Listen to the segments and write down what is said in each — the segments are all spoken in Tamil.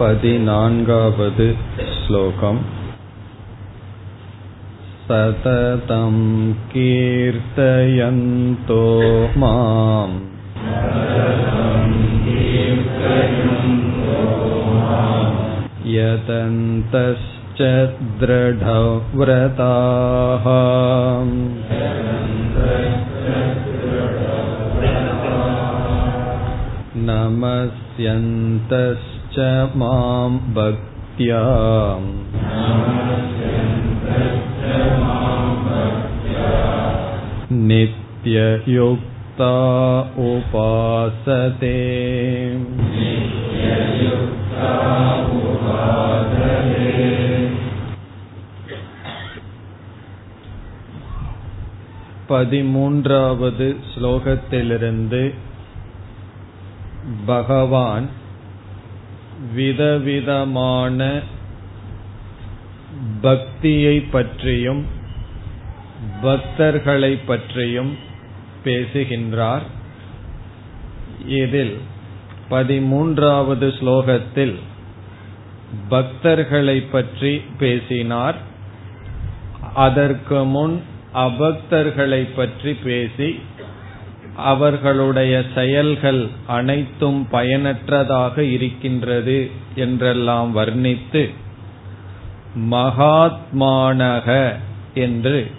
पदिनान्गावद् श्लोकम् सततं कीर्तयन्तो माम् यतन्तश्च दृढव्रताः नमस्यन्तश्च मां भक्त्या नित्ययुक्ता उपासते பதிமூன்றாவது ஸ்லோகத்திலிருந்து பகவான் விதவிதமான பக்தியை பற்றியும் பக்தர்களை பற்றியும் பேசுகின்றார். இதில் பதிமூன்றாவது ஸ்லோகத்தில் பக்தர்களை பற்றி பேசினார். அதற்கு முன் அபக்தர்களை பற்றி பேசி அவர்களுடைய செயல்கள் அனைத்தும் பயனற்றதாக இருக்கின்றது என்றெல்லாம் வர்ணித்து மகாத்மானக என்று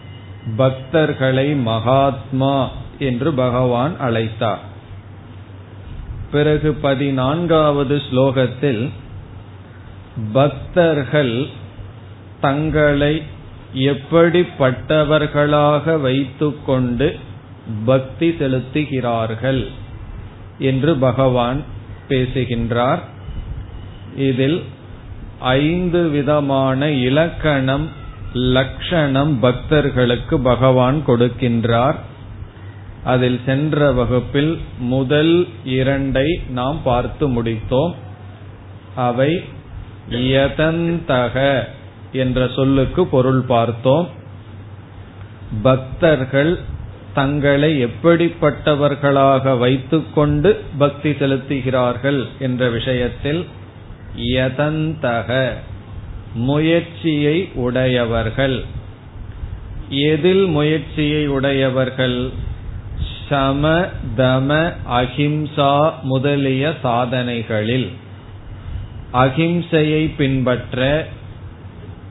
பக்தர்களை மகாத்மா என்று பகவான் அழைத்தார். பிறகு பதினான்காவது ஸ்லோகத்தில் பக்தர்கள் தங்களை எப்படிப்பட்டவர்களாக வைத்துக்கொண்டு பக்தி செலுத்துகிறார்கள் என்று பகவான் பேசுகின்றார். இதில் ஐந்து விதமான இலக்கணம் லட்சணம் பக்தர்களுக்கு பகவான் கொடுக்கின்றார். அதில் சென்ற வகுப்பில் முதல் இரண்டை நாம் பார்த்து முடித்தோம். அவை யதந்தக என்ற சொல்லுக்கு பொருள் பார்த்தோம். பக்தர்கள் தங்களை எப்படிப்பட்டவர்களாக வைத்துக்கொண்டு பக்தி செலுத்துகிறார்கள் என்ற விஷயத்தில் யதந்தக முயற்சியை உடையவர்கள். எதில் முயற்சியை உடையவர்கள்? சம தம அஹிம்சா முதலிய சாதனைகளில். அகிம்சையை பின்பற்ற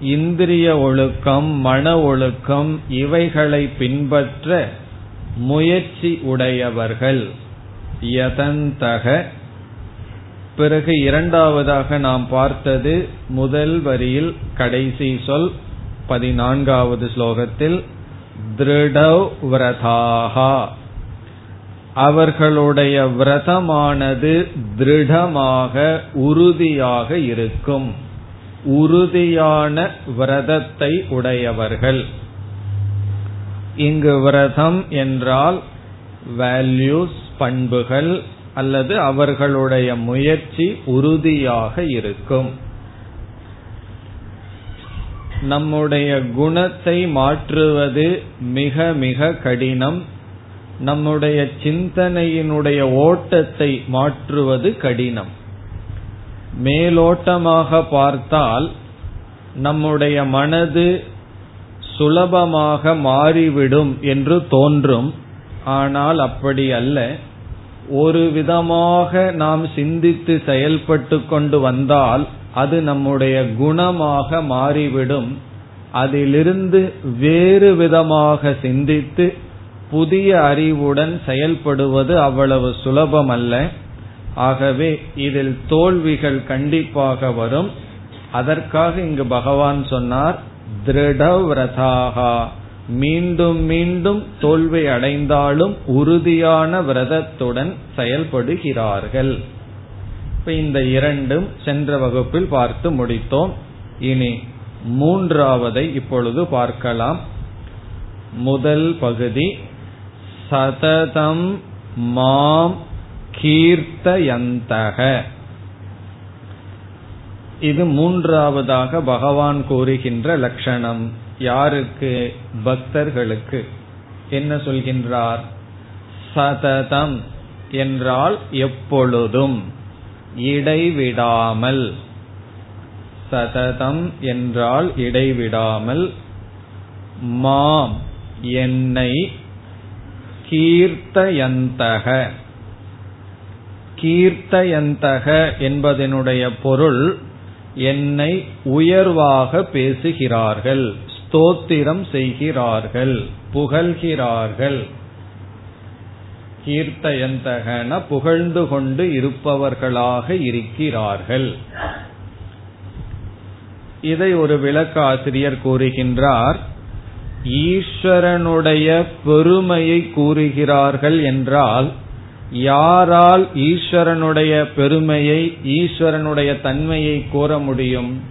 இந்திரிய ஒழுக்கம் மன ஒழுக்கம் இவைகளை பின்பற்ற முயற்சி உடையவர்கள். யதந்தக. பிறகு இரண்டாவதாக நாம் பார்த்தது முதல் வரியில் கடைசி சொல் பதினான்காவது ஸ்லோகத்தில் திருடவிரதாகா அவர்களுடைய விரதமானது திருடமாக உறுதியாக இருக்கும். உறுதியான விரதத்தை உடையவர்கள். இங்கு விரதம் என்றால் வேல்யூஸ் பண்புகள் அல்லது அவர்களுடைய முயற்சி உறுதியாக இருக்கும். நம்முடைய குணத்தை மாற்றுவது மிக மிக கடினம். நம்முடைய சிந்தனையினுடைய ஓட்டத்தை மாற்றுவது கடினம். மேலோட்டமாக பார்த்தால் நம்முடைய மனது சுலபமாக மாறிவிடும் என்று தோன்றும். ஆனால் அப்படி அல்ல. ஒரு விதமாக நாம் சிந்தித்து செயல்பட்டு கொண்டு வந்தால் அது நம்முடைய குணமாக மாறிவிடும். அதிலிருந்து வேறு விதமாக சிந்தித்து புதிய அறிவுடன் செயல்படுவது அவ்வளவு சுலபம் அல்ல ஆகவே இதில் தோல்விகள் கண்டிப்பாக வரும். அதற்காக இங்கு பகவான் சொன்னார் திருடவிரதாகா. மீண்டும் மீண்டும் தோல்வி அடைந்தாலும் உறுதியான விரதத்துடன் செயல்படுகிறார்கள். இப்ப இந்த இரண்டும் சென்ற வகுப்பில் பார்த்து முடித்தோம். இனி மூன்றாவதை இப்பொழுது பார்க்கலாம். முதல் பகுதி சததம் மாம் கீர்த்தயந்தக. இது மூன்றாவதாக பகவான் கூறுகின்ற லட்சணம் யாருக்கு? பக்தர்களுக்கு. என்ன சொல்கின்றார்? சததம் என்றால் எப்பொழுதும். இடைவிடாமல். சததம் என்றால் இடைவிடாமல். மாம் என்னை கீர்த்தயந்தக. கீர்த்தயந்தக என்பதனுடைய பொருள் என்னை உயர்வாக பேசுகிறார்கள் ஸ்தோத்திரம் செய்கிறார்கள் புகழ்கிறார்கள். கீர்த்தயந்தகன புகழ்ந்து கொண்டு இருப்பவர்களாக இருக்கிறார்கள். இதை ஒரு விளக்காசிரியர் கூறுகின்றார். ஈஸ்வரனுடைய பெருமையை கூறுகிறார்கள் என்றால் யாரால் ஈஸ்வரனுடைய பெருமையை ஈஸ்வரனுடைய தன்மையை கூற முடியும்?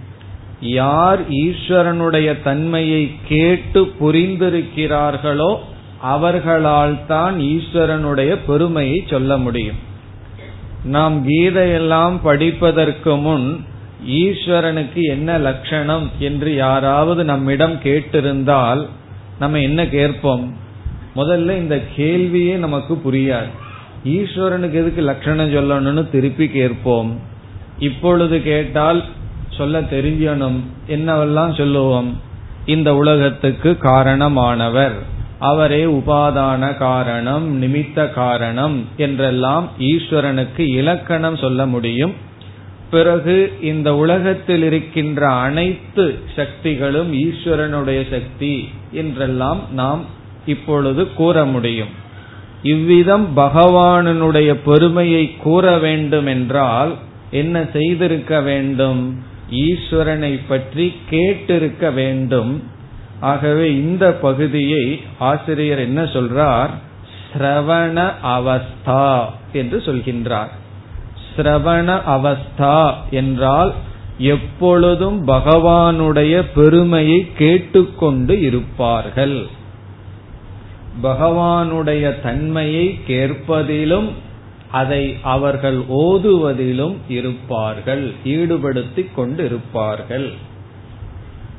யார் ஈஸ்வரனுடைய தன்மையை கேட்டு புரிந்திருக்கிறார்களோ அவர்களால் தான் ஈஸ்வரனுடைய பெருமையை சொல்ல முடியும். நாம் கீதையெல்லாம் படிப்பதற்கு முன் ஈஸ்வரனுக்கு என்ன லட்சணம் என்று யாராவது நம்மிடம் கேட்டிருந்தால் நம்ம என்ன கேட்போம்? முதல்ல இந்த கேள்வியே நமக்கு புரியாது. ஈஸ்வரனுக்கு எதுக்கு லட்சணம் சொல்லணும்னு திருப்பி கேட்போம். இப்பொழுது கேட்டால் சொல்ல தெரிஞ்சணும் என்னவெல்லாம் சொல்லுவோம்? இந்த உலகத்துக்கு காரணமானவர். அவரே உபாதான காரணம் நிமித்த காரணம் என்றெல்லாம் ஈஸ்வரனுக்கு இலக்கணம் சொல்ல முடியும். பிறகு இந்த உலகத்தில் இருக்கின்ற அனைத்து சக்திகளும் ஈஸ்வரனுடைய சக்தி என்றெல்லாம் நாம் இப்பொழுது கூற முடியும். இவ்விதம் பகவானனுடைய பெருமையை கூற வேண்டும் என்றால் என்ன செய்திருக்க வேண்டும்? ஈஸ்வரனை பற்றி கேட்டிருக்க வேண்டும். ஆகவே இந்த பகுதியை ஆசிரியர் என்ன சொல்றார்? சிரவண அவஸ்தா என்று சொல்கின்றார். சிரவண அவஸ்தா என்றால் எப்பொழுதும் பகவானுடைய பெருமையை கேட்டுக்கொண்டு இருப்பார்கள். பகவானுடைய தன்மையை கேட்பதிலும் அதை அவர்கள் ஓதுவதிலும் இருப்பார்கள் ஈடுபடுத்திக் கொண்டு இருப்பார்கள்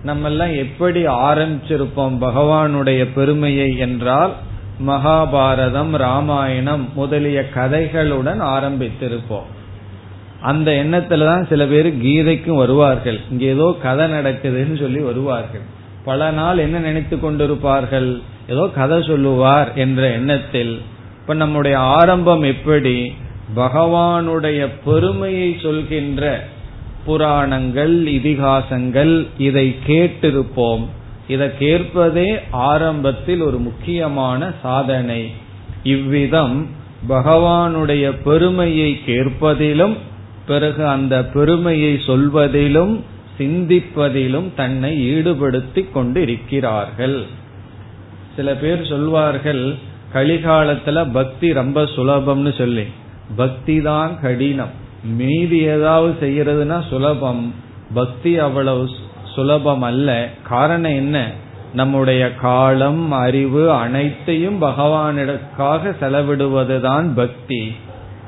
நம்மெல்லாம் எப்படி ஆரம்பிச்சிருப்போம் பகவானுடைய பெருமையை என்றால் மகாபாரதம் ராமாயணம் முதலிய கதைகளுடன் ஆரம்பித்திருப்போம். அந்த எண்ணத்துல தான் சில பேர் கீதைக்கும் வருவார்கள். இங்க ஏதோ கதை நடக்குதுன்னு சொல்லி வருவார்கள். பல நாள் என்ன நினைத்து கொண்டிருப்பார்கள்? ஏதோ கதை சொல்லுவார் என்ற எண்ணத்தில் இப்ப நம்முடைய ஆரம்பம் எப்படி? பகவானுடைய பெருமையை சொல்கின்ற புராணங்கள் இதிகாசங்கள் இதை கேட்டிருப்போம். இதை கேட்பதே ஆரம்பத்தில் ஒரு முக்கியமான சாதனை. இவ்விதம் பகவானுடைய பெருமையை கேட்பதிலும் பிறகு அந்த பெருமையை சொல்வதிலும் சிந்திப்பதிலும் தன்னை ஈடுபடுத்திக் கொண்டு இருக்கிறார்கள் சில பேர் சொல்வார்கள் கலிகாலத்துல பக்தி ரொம்ப சுலபம்னு சொல்லி. பக்தி தான் கடினம். மீதி ஏதாவது செய்யறதுனா சுலபம். பக்தி அவ்வளவு சுலபம் அல்ல. காரணம் என்ன? நம்முடைய காலம் அறிவு அனைத்தையும் பகவானிடக்காக செலவிடுவதுதான் பக்தி.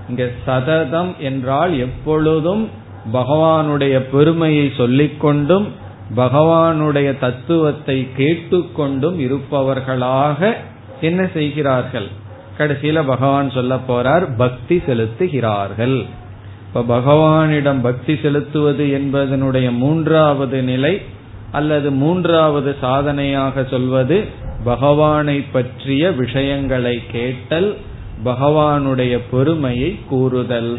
இங்க சததம் என்றால் எப்பொழுதும் பகவானுடைய பெருமையை சொல்லிக்கொண்டும் பகவானுடைய தத்துவத்தை கேட்டுக்கொண்டும் இருப்பவர்களாக என்ன செய்கிறார்கள்? கடைசியில பகவான் சொல்ல போறார் பக்தி செலுத்துகிறார்கள். இப்ப பகவானிடம் பக்தி செலுத்துவது என்பதனுடைய மூன்றாவது நிலை அல்லது மூன்றாவது சாதனையாக சொல்வது பகவானை பற்றிய விஷயங்களை கேட்டல் பகவானுடைய பெருமையை கூறுதல்.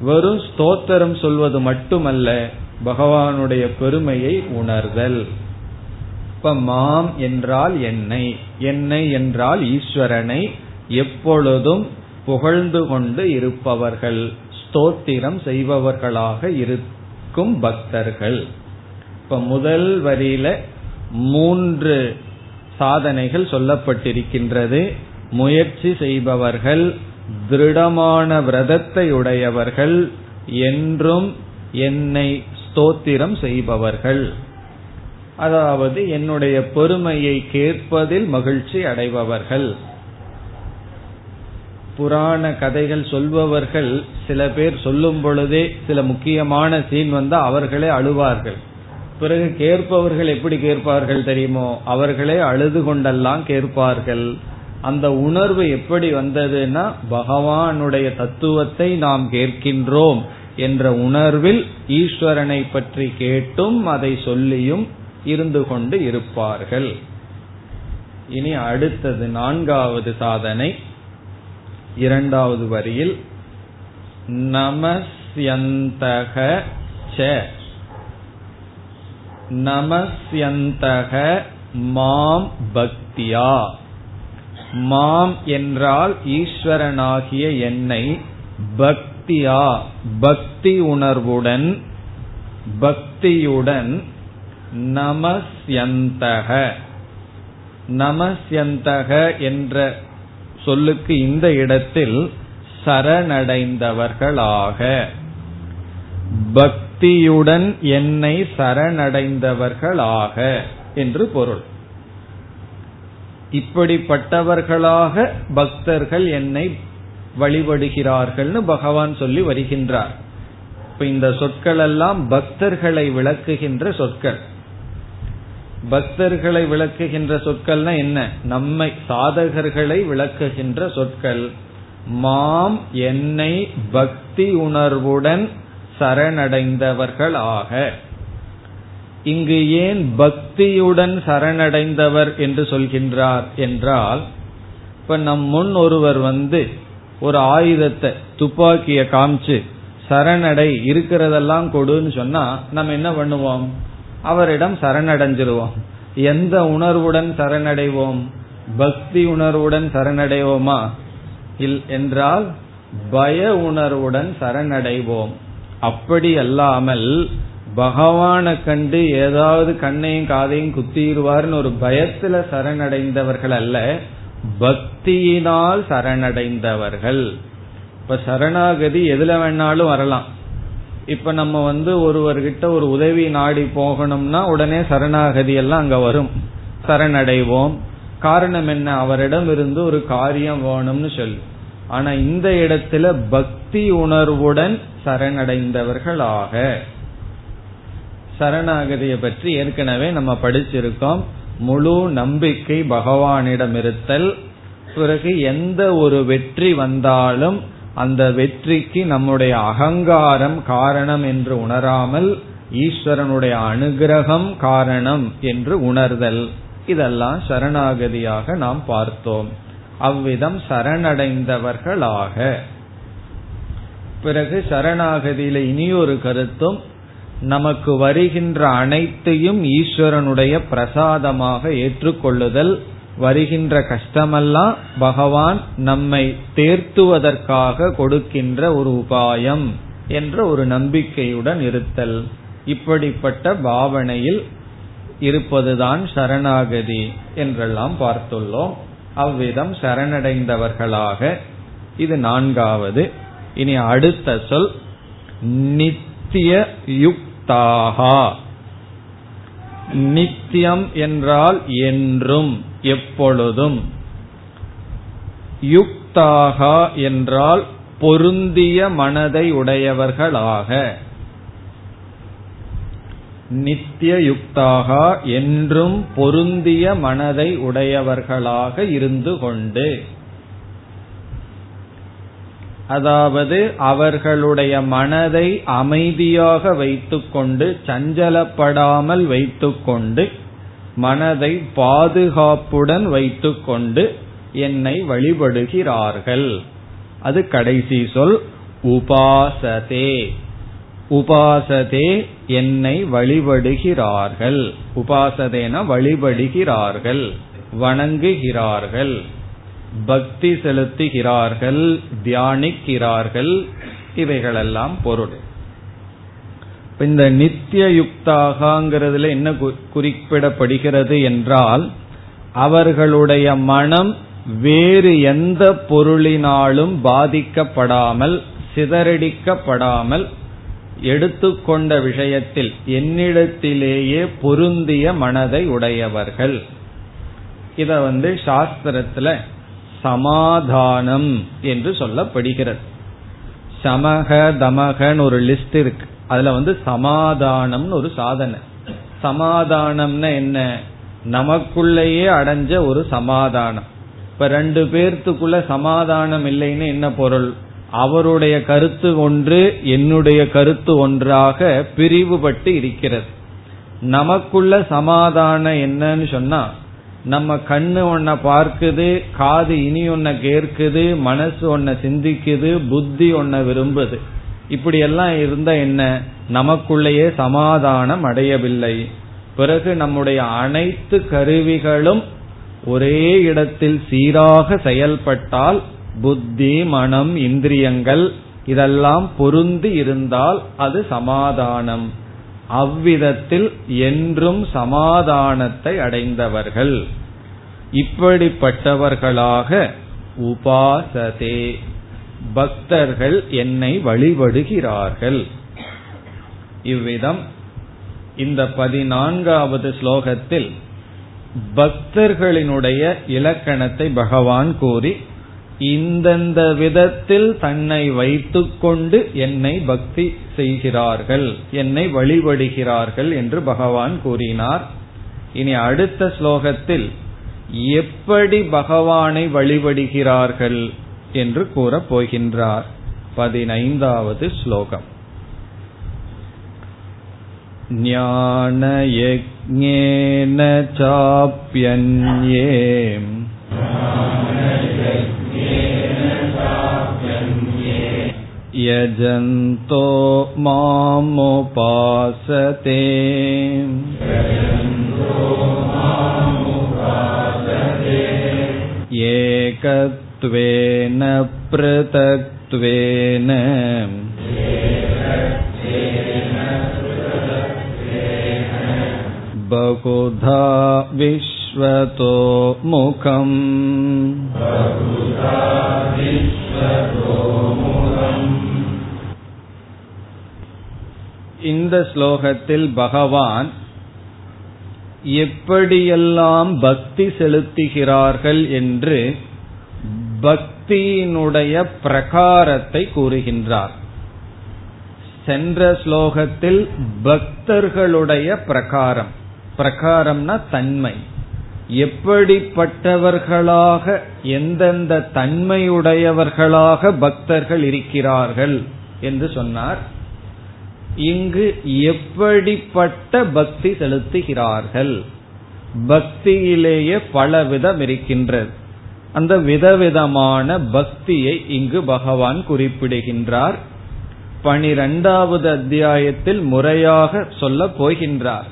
வெறும் ஸ்தோத்திரம் சொல்வது மட்டுமல்ல பகவானுடைய பெருமையை உணர்தல். இப்ப மாம் என்றால் என்னை என்னை என்றால் ஈஸ்வரனை எப்பொழுதும் புகழ்ந்து கொண்டு இருப்பவர்கள் ஸ்தோத்திரம் செய்பவர்களாக இருக்கும் பக்தர்கள். இப்ப முதல் வரியில மூன்று சாதனைகள் சொல்லப்பட்டிருக்கின்றது. முயற்சி செய்பவர்கள் திருடமான விரதத்தை உடையவர்கள் என்றும் என்னை ஸ்தோத்திரம் செய்பவர்கள். அதாவது என்னுடைய பெருமையை கேட்பதில் மகிழ்ச்சி அடைபவர்கள். புராண கதைகள் சொல்பவர்கள் சில பேர் சொல்லும் பொழுதே சில முக்கியமான சீன் வந்தா அவர்களே அழுவார்கள். பிறகு கேட்பவர்கள் எப்படி கேட்பார்கள் தெரியுமோ அவர்களே அழுது கொண்டெல்லாம் கேட்பார்கள். அந்த உணர்வு எப்படி வந்ததுன்னா பகவானுடைய தத்துவத்தை நாம் கேட்கின்றோம். என்ற உணர்வில் ஈஸ்வரனை பற்றி கேட்டும் அதை சொல்லியும் இருந்து கொண்டு இருப்பார்கள். இனி அடுத்தது நான்காவது சாதனை. இரண்டாவது வரியில் நமஸ்யந்தக ச நமஸ்யந்தக மாம் பக்தியா மாம் என்றால் ஈஸ்வரனாகிய என்னை பக்தி பக்தியா? பக்தி உணர்வுடன் பக்தியுடன் நமஸ்யந்தக. நமஸ்யந்தக என்ற சொல்லுக்கு இந்த இடத்தில் சரணடைந்தவர்களாக. பக்தியுடன் என்னை சரணடைந்தவர்களாக என்று பொருள். இப்படிப்பட்டவர்களாக பக்தர்கள் என்னை வழிபடுகிறார்கள்னு பகவான் சொல்லி வருகின்றார். இப்ப இந்த சொற்கள் எல்லாம் பக்தர்களை விளக்குகின்ற சொற்கள். பக்தர்களை விளக்குகின்ற சொற்கள்னா என்ன? நம்மை சாதகர்களை விளக்குகின்ற சொற்கள். மாம் என்னை பக்தி உணர்வுடன் சரணடைந்தவர்களாக. இங்கு ஏன் பக்தியுடன் சரணடைந்தவர் என்று சொல்கின்றார் என்றால் இப்ப நம் முன் ஒருவர் வந்து ஒரு ஆயுதத்தை துப்பாக்கிய காமிச்சு சரணடை இருக்கிறதெல்லாம் கொடுன்னு சொன்னா நம்ம என்ன பண்ணுவோம்? அவரிடம் சரணடைஞ்சிருவோம். எந்த உணர்வுடன் சரணடைவோம்? பக்தி உணர்வுடன் சரணடைவோமா? இல் என்றால் பய உணர்வுடன் சரணடைவோம். அப்படி அல்லாமல் பகவானை கண்டு ஏதாவது கண்ணையும் காதையும் குத்திடுவார்னு ஒரு பயத்துல சரணடைந்தவர்கள் அல்ல பக்தியினால் சரணடைந்தவர்கள். இப்ப சரணாகதி எதுல வேணாலும் வரலாம். இப்ப நம்ம வந்து ஒருவர்கிட்ட ஒரு உதவி நாடி போகணும்னா உடனே சரணாகதி எல்லாம் அங்க வரும். சரணடைவோம். காரணம் என்ன? அவரிடம் இருந்து ஒரு காரியம் வேணும்னு சொல்லு. ஆனா இந்த இடத்துல பக்தி உணர்வுடன் சரணடைந்தவர்களாக. சரணாகதியை பற்றி ஏற்கனவே நம்ம படிச்சிருக்கோம். முழு நம்பிக்கை பகவானிடம் இருத்தல் பிறகு எந்த ஒரு வெற்றி வந்தாலும் அந்த வெற்றிக்கு நம்முடைய அகங்காரம் காரணம் என்று உணராமல் ஈஸ்வரனுடைய அனுகிரகம் காரணம் என்று உணர்தல். இதெல்லாம் சரணாகதியாக நாம் பார்த்தோம். அவ்விதம் சரணடைந்தவர்களாக. பிறகு சரணாகதியில இனியொரு கருத்தும் நமக்கு வருகின்ற அனைத்தையும் ஈஸ்வரனுடைய பிரசாதமாக ஏற்றுக்கொள்ளுதல் வருகின்ற கஷ்டமெல்லாம் பகவான் நம்மை தேர்த்துவதற்காக கொடுக்கின்ற ஒரு உபாயம் என்ற ஒரு நம்பிக்கையுடன் இருத்தல். இப்படிப்பட்ட பாவனையில் இருப்பதுதான் சரணாகதி என்றெல்லாம் பார்த்துள்ளோம். அவ்விதம் சரணடைந்தவர்களாக. இது நான்காவது. இனி அடுத்த சொல். நித்திய யுக்தாகா நித்தியம் என்றால் என்றும். எப்பொழுதும். யுக்தாகா என்றால் பொருந்திய மனதை உடையவர்களாக. நித்திய யுக்தாகா என்றும் பொருந்திய மனதை உடையவர்களாக இருந்து கொண்டு. அதாவது அவர்களுடைய மனதை அமைதியாக வைத்துக்கொண்டு சஞ்சலப்படாமல் வைத்துக்கொண்டு மனதை பாதுகாப்புடன் வைத்துக்கொண்டு என்னை வழிபடுகிறார்கள். அது கடைசி சொல் உபாசதே. உபாசதே என்னை வழிபடுகிறார்கள். உபாசதேன வழிபடுகிறார்கள் வணங்குகிறார்கள் பக்தி செலுத்துகிறார்கள் தியானிக்கிறார்கள் இவைகளெல்லாம் பொருள். இந்த நித்திய யுக்தாகங்கிறதுல என்ன குறிப்பிடப்படுகிறது என்றால் அவர்களுடைய மனம் வேறு எந்த பொருளினாலும் பாதிக்கப்படாமல் சிதறடிக்கப்படாமல் எடுத்துக்கொண்ட விஷயத்தில் என்னிடத்திலேயே பொருந்திய மனதை உடையவர்கள். இத வந்து சாஸ்திரத்துல சமாதானம் என்று சொல்லப்படுகிறது. சமக தமகன்னு ஒரு லிஸ்ட் இருக்கு. அதுல வந்து சமாதானம்னு ஒரு சாதனை. சமாதானம்னா என்ன? நமக்குள்ளேயே அடைஞ்ச ஒரு சமாதானம். இப்ப ரெண்டு பேர்த்துக்குள்ள சமாதானம் இல்லைன்னு என்ன பொருள்? அவருடைய கருத்து ஒன்று என்னுடைய கருத்து ஒன்றாக பிரிவுபட்டு இருக்கிறது. நமக்குள்ள சமாதானம் என்னன்னு சொன்னா நம்ம கண்ணு ஒன்ன பார்க்குது காது இனி ஒன்ன கேட்குது மனசு ஒன்ன சிந்திக்குது புத்தி ஒன்ன விரும்புது. இப்படி எல்லாம் இருந்தா என்ன? நமக்குள்ளேயே சமாதானம் அடையவில்லை. பிறகு நம்முடைய அனைத்து கருவிகளும் ஒரே இடத்தில் சீராக செயல்பட்டால் புத்தி மனம் இந்திரியங்கள் இதெல்லாம் பொருந்து இருந்தால் அது சமாதானம். அவ்விதத்தில் என்றும் சமாதானத்தை அடைந்தவர்கள். இப்படிப்பட்டவர்களாக உபாசதே. பக்தர்கள் என்னை வழிபடுகிறார்கள். இவ்விதம் இந்த பதினான்காவது ஸ்லோகத்தில் பக்தர்களினுடைய இலக்கணத்தை பகவான் கூறி இந்தந்த விதத்தில் தன்னை வைத்துக்கொண்டு என்னை பக்தி செய்கிறார்கள் என்னை வழிபடுகிறார்கள் என்று பகவான் கூறினார். இனி அடுத்த ஸ்லோகத்தில் எப்படி பகவானை வழிபடுகிறார்கள்? என்று கூறப் போகின்றார் பதினைந்தாவது ஸ்லோகம் ज्ञानयज्ञेन चाप्यन्ये यजन्तो मामुपासते एकत्वेन पृथक्त्वेन बहुधा विश्वतो मुखम् இந்த ஸ்லோகத்தில் பகவான் எப்படியெல்லாம் பக்தி செலுத்துகிறார்கள் என்று பக்தியினுடைய பிரகாரத்தை கூறுகின்றார். சென்ற ஸ்லோகத்தில் பக்தர்களுடைய பிரகாரம். பிரகாரம்னா தன்மை. எப்படிப்பட்டவர்களாக எந்தெந்த தன்மையுடையவர்களாக பக்தர்கள் இருக்கிறார்கள் என்று சொன்னார். இங்கு எப்படிப்பட்ட பக்தி செலுத்துகிறார்கள்? பக்தியிலேயே பல விதம் இருக்கின்றது. அந்த விதவிதமான பக்தியை இங்கு பகவான் குறிப்பிடுகின்றார். பனிரெண்டாவது அத்தியாயத்தில் முறையாக சொல்ல போகின்றார்.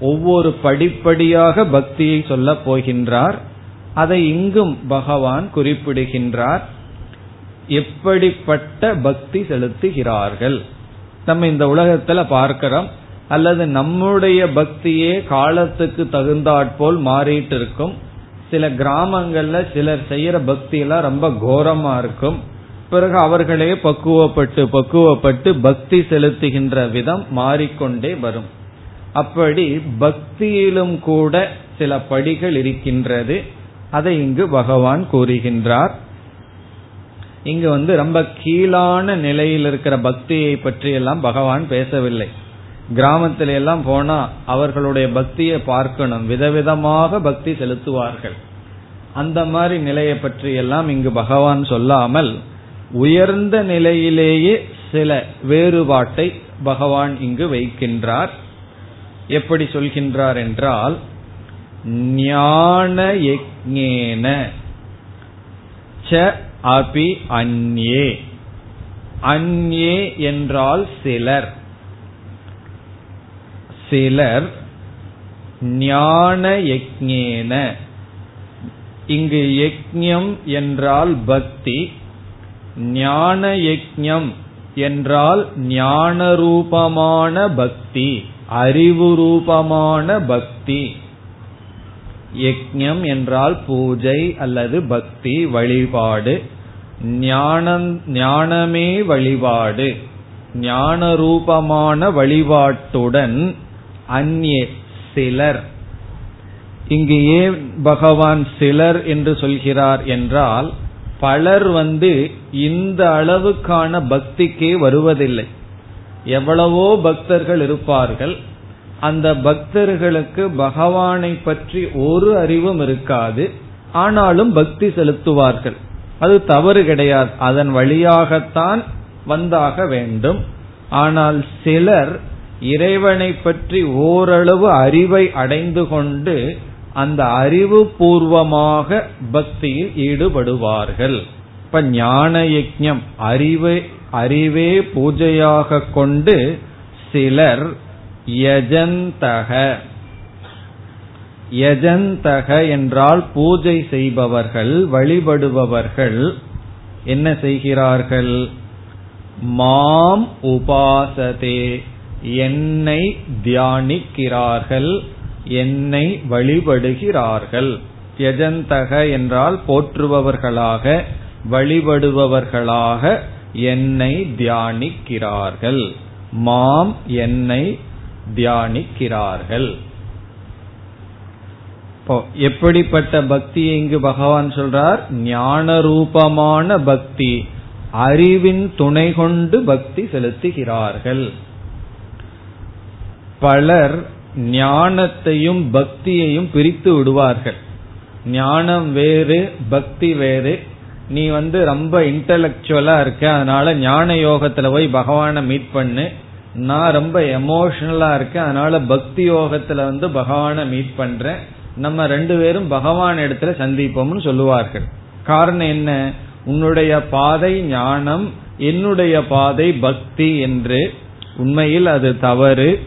ஒவ்வொரு படிப்படியாக பக்தியை சொல்ல போகின்றார். அதை இங்கும் பகவான் குறிப்பிடுகின்றார். எப்படிப்பட்ட பக்தி செலுத்துகிறார்கள்? நம்ம இந்த உலகத்துல பார்க்கிறோம். அல்லது நம்முடைய பக்தியே காலத்துக்கு தகுந்தாற்போல் மாறிட்டு இருக்கும் சில கிராமங்கள்ல சிலர் செய்யற பக்தி எல்லாம் ரொம்ப கோரமா இருக்கும். பிறகு அவர்களே பக்குவப்பட்டு பக்குவப்பட்டு பக்தி செலுத்துகின்ற விதம் மாறிக்கொண்டே வரும். அப்படி பக்தியிலும் கூட சில படிகள் இருக்கின்றது. அதை இங்கு பகவான் கூறுகின்றார். இங்கு வந்து ரொம்ப கீழான நிலையில் இருக்கிற பக்தியை பற்றி எல்லாம் பகவான் பேசவில்லை. கிராமத்தில எல்லாம் போனா அவர்களுடைய பக்தியை பார்க்கணும். விதவிதமாக பக்தி செலுத்துவார்கள். அந்த மாதிரி நிலையை பற்றி எல்லாம் இங்கு பகவான் சொல்லாமல் உயர்ந்த நிலையிலேயே சில வேறுபாட்டை பகவான் இங்கு வைக்கின்றார். எப்படி சொல்கின்றார் என்றால் ஞான யக்ஞேன ச அபி அந்யே. அந்யே என்றால் சிலர். சிலர் ஞான யக்ஞேன இங்கு யக்ஞம் என்றால் பக்தி ஞான யக்ஞம் என்றால் ஞான ரூபமான பக்தி அறிவு ரூபமான பக்தி. யக்ஞம் என்றால் பூஜை அல்லது பக்தி வழிபாடு ஞானம் ஞானமே வழிபாடு ஞான ரூபமான வழிபாட்டுடன் அந்நே சிலர். இங்கு ஏன் பகவான் சிலர் என்று சொல்கிறார் என்றால் பலர் வந்து இந்த அளவுக்கான பக்திக்கே வருவதில்லை. எவ்வளவோ பக்தர்கள் இருப்பார்கள். அந்த பக்தர்களுக்கு பகவானை பற்றி ஒரு அறிவும் இருக்காது. ஆனாலும் பக்தி செலுத்துவார்கள். அது தவறு கிடையாது. அதன் வழியாகத்தான் வந்தாக வேண்டும். ஆனால் சிலர் இறைவனை பற்றி ஓரளவு அறிவை அடைந்து கொண்டு அந்த அறிவு பூர்வமாக பக்தியில் ஈடுபடுவார்கள். இப்ப ஞான யஜம் அறிவை அறிவே பூஜையாக கொண்டு சிலர் யஜந்தக. யஜந்தக என்றால் பூஜை செய்பவர்கள் வழிபடுபவர்கள் என்ன செய்கிறார்கள்? மாம் உபாசதே. என்னை தியானிக்கிறார்கள் என்னை வழிபடுகிறார்கள். யஜந்தக என்றால் போற்றுபவர்களாக வழிபடுபவர்களாக என்னை தியானிக்கிறார்கள். மாம் என்னை தியானிக்கிறார்கள். எப்படிப்பட்ட பக்தி இங்கு பகவான் சொல்றார்? ஞான ரூபமான பக்தி அறிவின் துணை கொண்டு பக்தி செலுத்துகிறார்கள். பலர் ஞானத்தையும் பக்தியையும் பிரித்து விடுவார்கள். ஞானம் வேறு பக்தி வேறு. நீ வந்து ரொம்ப இன்டலக்சுவலா இருக்க அதனால ஞான யோகத்துல போய் பகவான மீட் பண்ணு. நான் ரொம்ப எமோஷனலா இருக்கேன் அதனால பக்தி யோகத்துல வந்து பகவான மீட் பண்றேன். நம்ம ரெண்டு பேரும் பகவான் இடத்துல சந்திப்போம்னு சொல்லுவார்கள். காரணம் என்ன? உன்னுடைய பாதை ஞானம் என்னுடைய பாதை பக்தி என்று. உண்மையில் அது தவறு.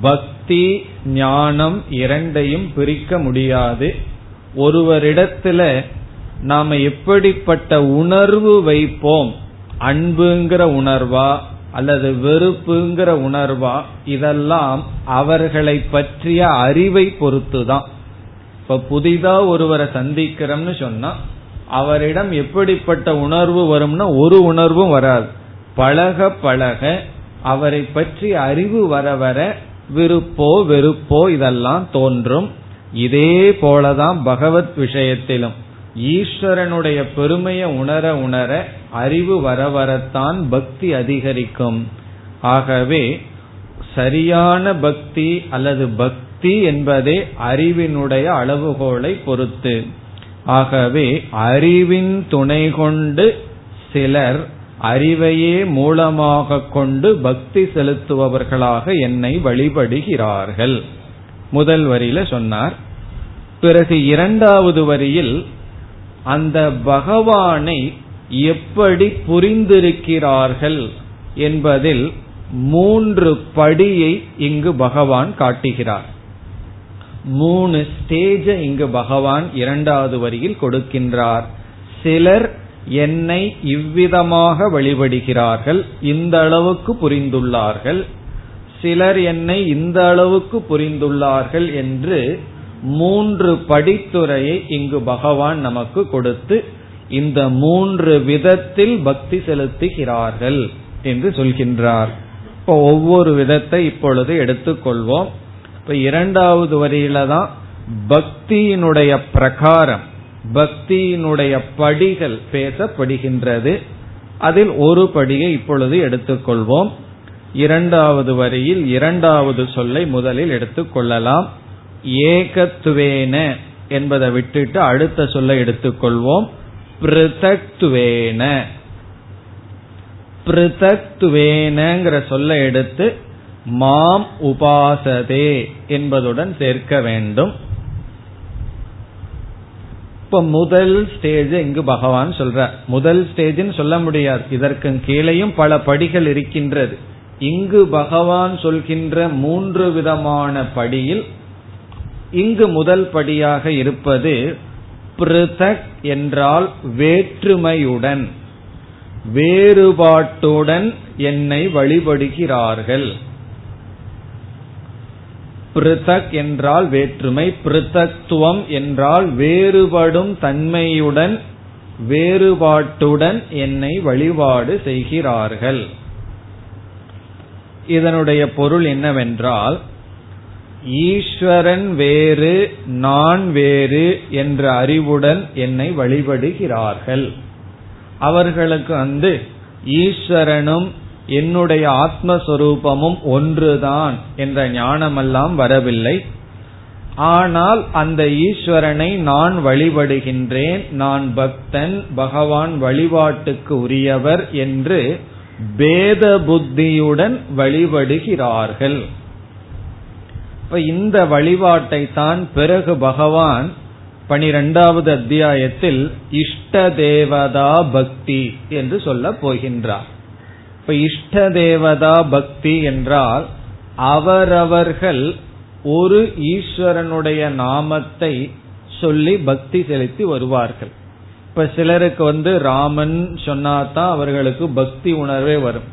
பக்தி ஞானம் இரண்டையும் பிரிக்க முடியாது. ஒருவரிடத்துல நாம எப்படிப்பட்ட உணர்வு வைப்போம்? அன்புங்கிற உணர்வா அல்லது வெறுப்புங்கிற உணர்வா? இதெல்லாம் அவர்களை பற்றிய அறிவை பொறுத்துதான். இப்ப புதிதா ஒருவரை சந்திக்கிறோம்னு சொன்னா அவரிடம் எப்படிப்பட்ட உணர்வு வரும்னா ஒரு உணர்வும் வராது. பழக பழக அவரை பற்றி அறிவு வர வர விருப்போ வெறுப்போ இதெல்லாம் தோன்றும். இதே போலதான் பகவத் விஷயத்திலும். ஈஸ்வரனுடைய பெருமையை உணர உணர அறிவு வர வரத்தான் பக்தி அதிகரிக்கும். ஆகவே சரியான பக்தி அல்லது பக்தி என்பதே அறிவினுடைய அளவுகோலை பொறுத்து. ஆகவே அறிவின் துணை கொண்டு சிலர் அறிவையே மூலமாக கொண்டு பக்தி செலுத்துபவர்களாக என்னை வழிபடுகிறார்கள். முதல் வரியில சொன்னார் பிறகு இரண்டாவது வரியில் அந்த பகவானை எப்படி புரிந்திருக்கிறார்கள் என்பதில் மூன்று படியை இங்கு பகவான் காட்டுகிறார். மூணு ஸ்டேஜ இங்கு பகவான் இரண்டாவது வரியில் கொடுக்கின்றார். சிலர் என்னை இவ்விதமாக வழிபடுகிறார்கள் இந்த அளவுக்கு புரிந்துள்ளார்கள். சிலர் என்னை இந்த அளவுக்கு புரிந்துள்ளார்கள் என்று மூன்று படித்துறையை இங்கு பகவான் நமக்கு கொடுத்து இந்த மூன்று விதத்தில் பக்தி செலுத்துகிறார்கள் என்று சொல்கின்றார். இப்போ ஒவ்வொரு விதத்தை இப்பொழுது எடுத்துக்கொள்வோம். இப்ப இரண்டாவது வரியில தான் பக்தியினுடைய பிரகாரம். பக்தியினுடைய படிகள் பேசப்படுகின்றது. அதில் ஒரு படியை இப்பொழுது எடுத்துக்கொள்வோம். இரண்டாவது வரியில் இரண்டாவது சொல்லை முதலில் எடுத்துக்கொள்ளலாம். ஏகத்துவேன என்பதை விட்டுட்டு அடுத்த சொல்லை எடுத்துக்கொள்வோம். பிருதக்துவேன பிருதக்துவேனங்கிற சொல்லை எடுத்து மாம் உபாசதே என்பதுடன் சேர்க்க வேண்டும். இப்ப முதல் ஸ்டேஜ் இங்கு பகவான் சொல்ற முதல் ஸ்டேஜ்னு சொல்ல முடியாது. இதற்கு கீழேயும் பல படிகள் இருக்கின்றது. இங்கு பகவான் சொல்கின்ற மூன்று விதமான படியில் இங்கு முதல் படியாக இருப்பது பிருதக் என்றால் வேற்றுமையுடன் வேறுபாட்டுடன் என்னை வழிபடுகிறார்கள். பிருதக் என்றால் வேற்றுமை பிருத்தத்துவம் என்றால் வேறுபடும் தன்மையுடன் வேறுபாட்டுடன் என்னை வழிபாடு செய்கிறார்கள். இதனுடைய பொருள் என்னவென்றால் ஈஸ்வரன் வேறு நான் வேறு என்ற அறிவுடன் என்னை வழிபடுகிறார்கள். அவர்களுக்கு வந்து ஈஸ்வரனும் என்னுடைய ஆத்மஸ்வரூபமும் ஒன்றுதான் என்ற ஞானமெல்லாம் வரவில்லை. ஆனால் அந்த ஈஸ்வரனை நான் வழிபடுகின்றேன். நான் பக்தன் பகவான் வழிபாட்டுக்கு உரியவர் என்று பேத புத்தியுடன் வழிபடுகிறார்கள். இப்ப இந்த வழிபாட்டை தான் பிறகு பகவான் பனிரெண்டாவது அத்தியாயத்தில் இஷ்ட தேவதா பக்தி என்று சொல்ல போகின்றார். இப்ப இஷ்ட தேவதா பக்தி என்றால் அவரவர்கள் ஒரு ஈஸ்வரனுடைய நாமத்தை சொல்லி பக்தி செலுத்தி வருவார்கள். இப்ப சிலருக்கு வந்து ராமன் சொன்னாதான் அவர்களுக்கு பக்தி உணர்வே வரும்.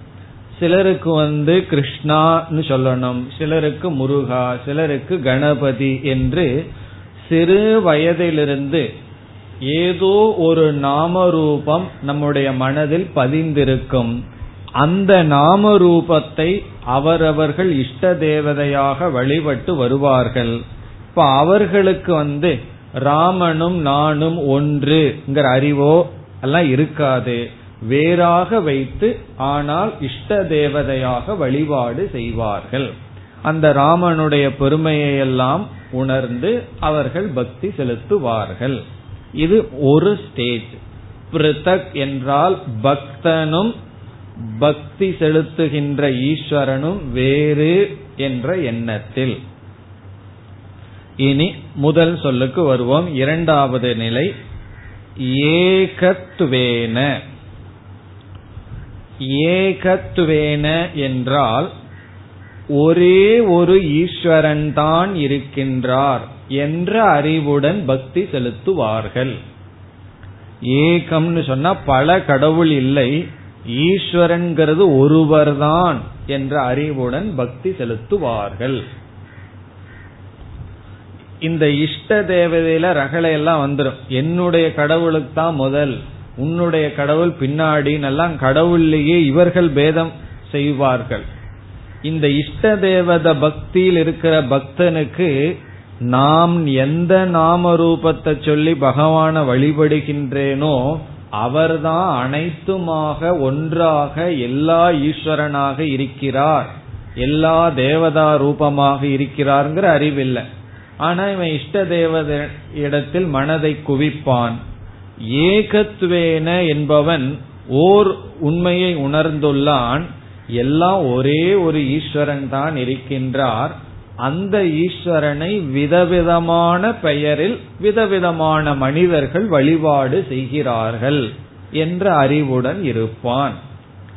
சிலருக்கு வந்து கிருஷ்ணான்னு சொல்லணும். சிலருக்கு முருகா சிலருக்கு கணபதி என்று சிறு வயதிலிருந்து ஏதோ ஒரு நாம ரூபம் நம்முடைய மனதில் பதிந்திருக்கும். அந்த நாம ரூபத்தை அவரவர்கள் இஷ்ட தேவதையாக வழிபட்டு வருவார்கள். இப்ப அவர்களுக்கு வந்து ராமனும் நானும் ஒன்றுங்கிற அறிவோ எல்லாம் இருக்காது. வேறாக வைத்து ஆனால் இஷ்ட தேவதையாக வழிபாடு செய்வார்கள். அந்த ராமனுடைய பெருமையை எல்லாம் உணர்ந்து அவர்கள் பக்தி செலுத்துவார்கள். இது ஒரு ஸ்டேஜ் பிருத்தக் என்றால் பக்தனும் பக்தி செலுத்துகின்ற ஈஸ்வரனும் வேறு என்ற எண்ணத்தில். இனி முதல் சொல்லுக்கு வருவோம். இரண்டாவது நிலை ஏகத்துவேன. ஏகத்துவேன என்றால் ஒரே ஒரு ஈஸ்வரன் தான் இருக்கின்றார் என்ற அறிவுடன் பக்தி செலுத்துவார்கள். ஏகம்னு சொன்னா பல கடவுள் இல்லை ஈஸ்வரன்கிறது ஒருவர்தான் என்ற அறிவுடன் பக்தி செலுத்துவார்கள். இந்த இஷ்ட தேவதையில ரகளை எல்லாம் வந்துடும் என்னுடைய கடவுளுக்கு தான் முதல் உன்னுடைய கடவுள் பின்னாடின்னு எல்லாம் கடவுள்லேயே இவர்கள் பேதம் செய்வார்கள். இந்த இஷ்ட தேவத பக்தியில் இருக்கிற பக்தனுக்கு நாம் எந்த நாம ரூபத்தை சொல்லி பகவான வழிபடுகின்றேனோ அவர்தான் அனைத்துமாக ஒன்றாக எல்லா ஈஸ்வரனாக இருக்கிறார். எல்லா தேவதா ரூபமாக இருக்கிறார்ங்கிற அறிவில்லை. ஆனா இவன் இஷ்ட தேவத இடத்தில் மனதை குவிப்பான். ஏகத்துவேன என்பவன் ஓர் உண்மையை உணர்ந்துள்ளான். எல்லாம் ஒரே ஒரு ஈஸ்வரன் தான் இருக்கின்றார். அந்த ஈஸ்வரனை விதவிதமான பெயரில் விதவிதமான மனிதர்கள் வழிபாடு செய்கிறார்கள் என்ற அறிவுடன் இருப்பான்.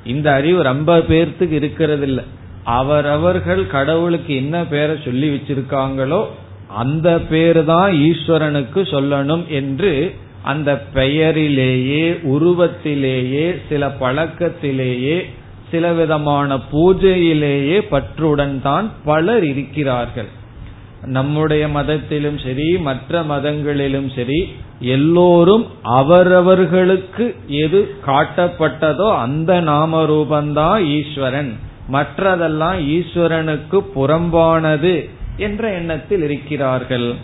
இந்த அறிவு ரொம்ப பேர்த்துக்கு இருக்கிறது இல்ல அவரவர்கள் கடவுளுக்கு என்ன பேரை சொல்லி வச்சிருக்காங்களோ அந்த பேரு தான் ஈஸ்வரனுக்கு சொல்லணும் என்று அந்த பெயரிலேயே உருவத்திலேயே சில பழக்கத்திலேயே சில விதமான பூஜையிலேயே பற்றுடன் தான் பலர் இருக்கிறார்கள். நம்முடைய மதத்திலும் சரி மற்ற மதங்களிலும் சரி எல்லோரும் அவரவர்களுக்கு எது காட்டப்பட்டதோ அந்த நாம ரூபந்தான் ஈஸ்வரன். மற்றதெல்லாம் ஈஸ்வரனுக்கு புறம்பானது என்ற எண்ணத்தில் இருக்கிறார்கள்.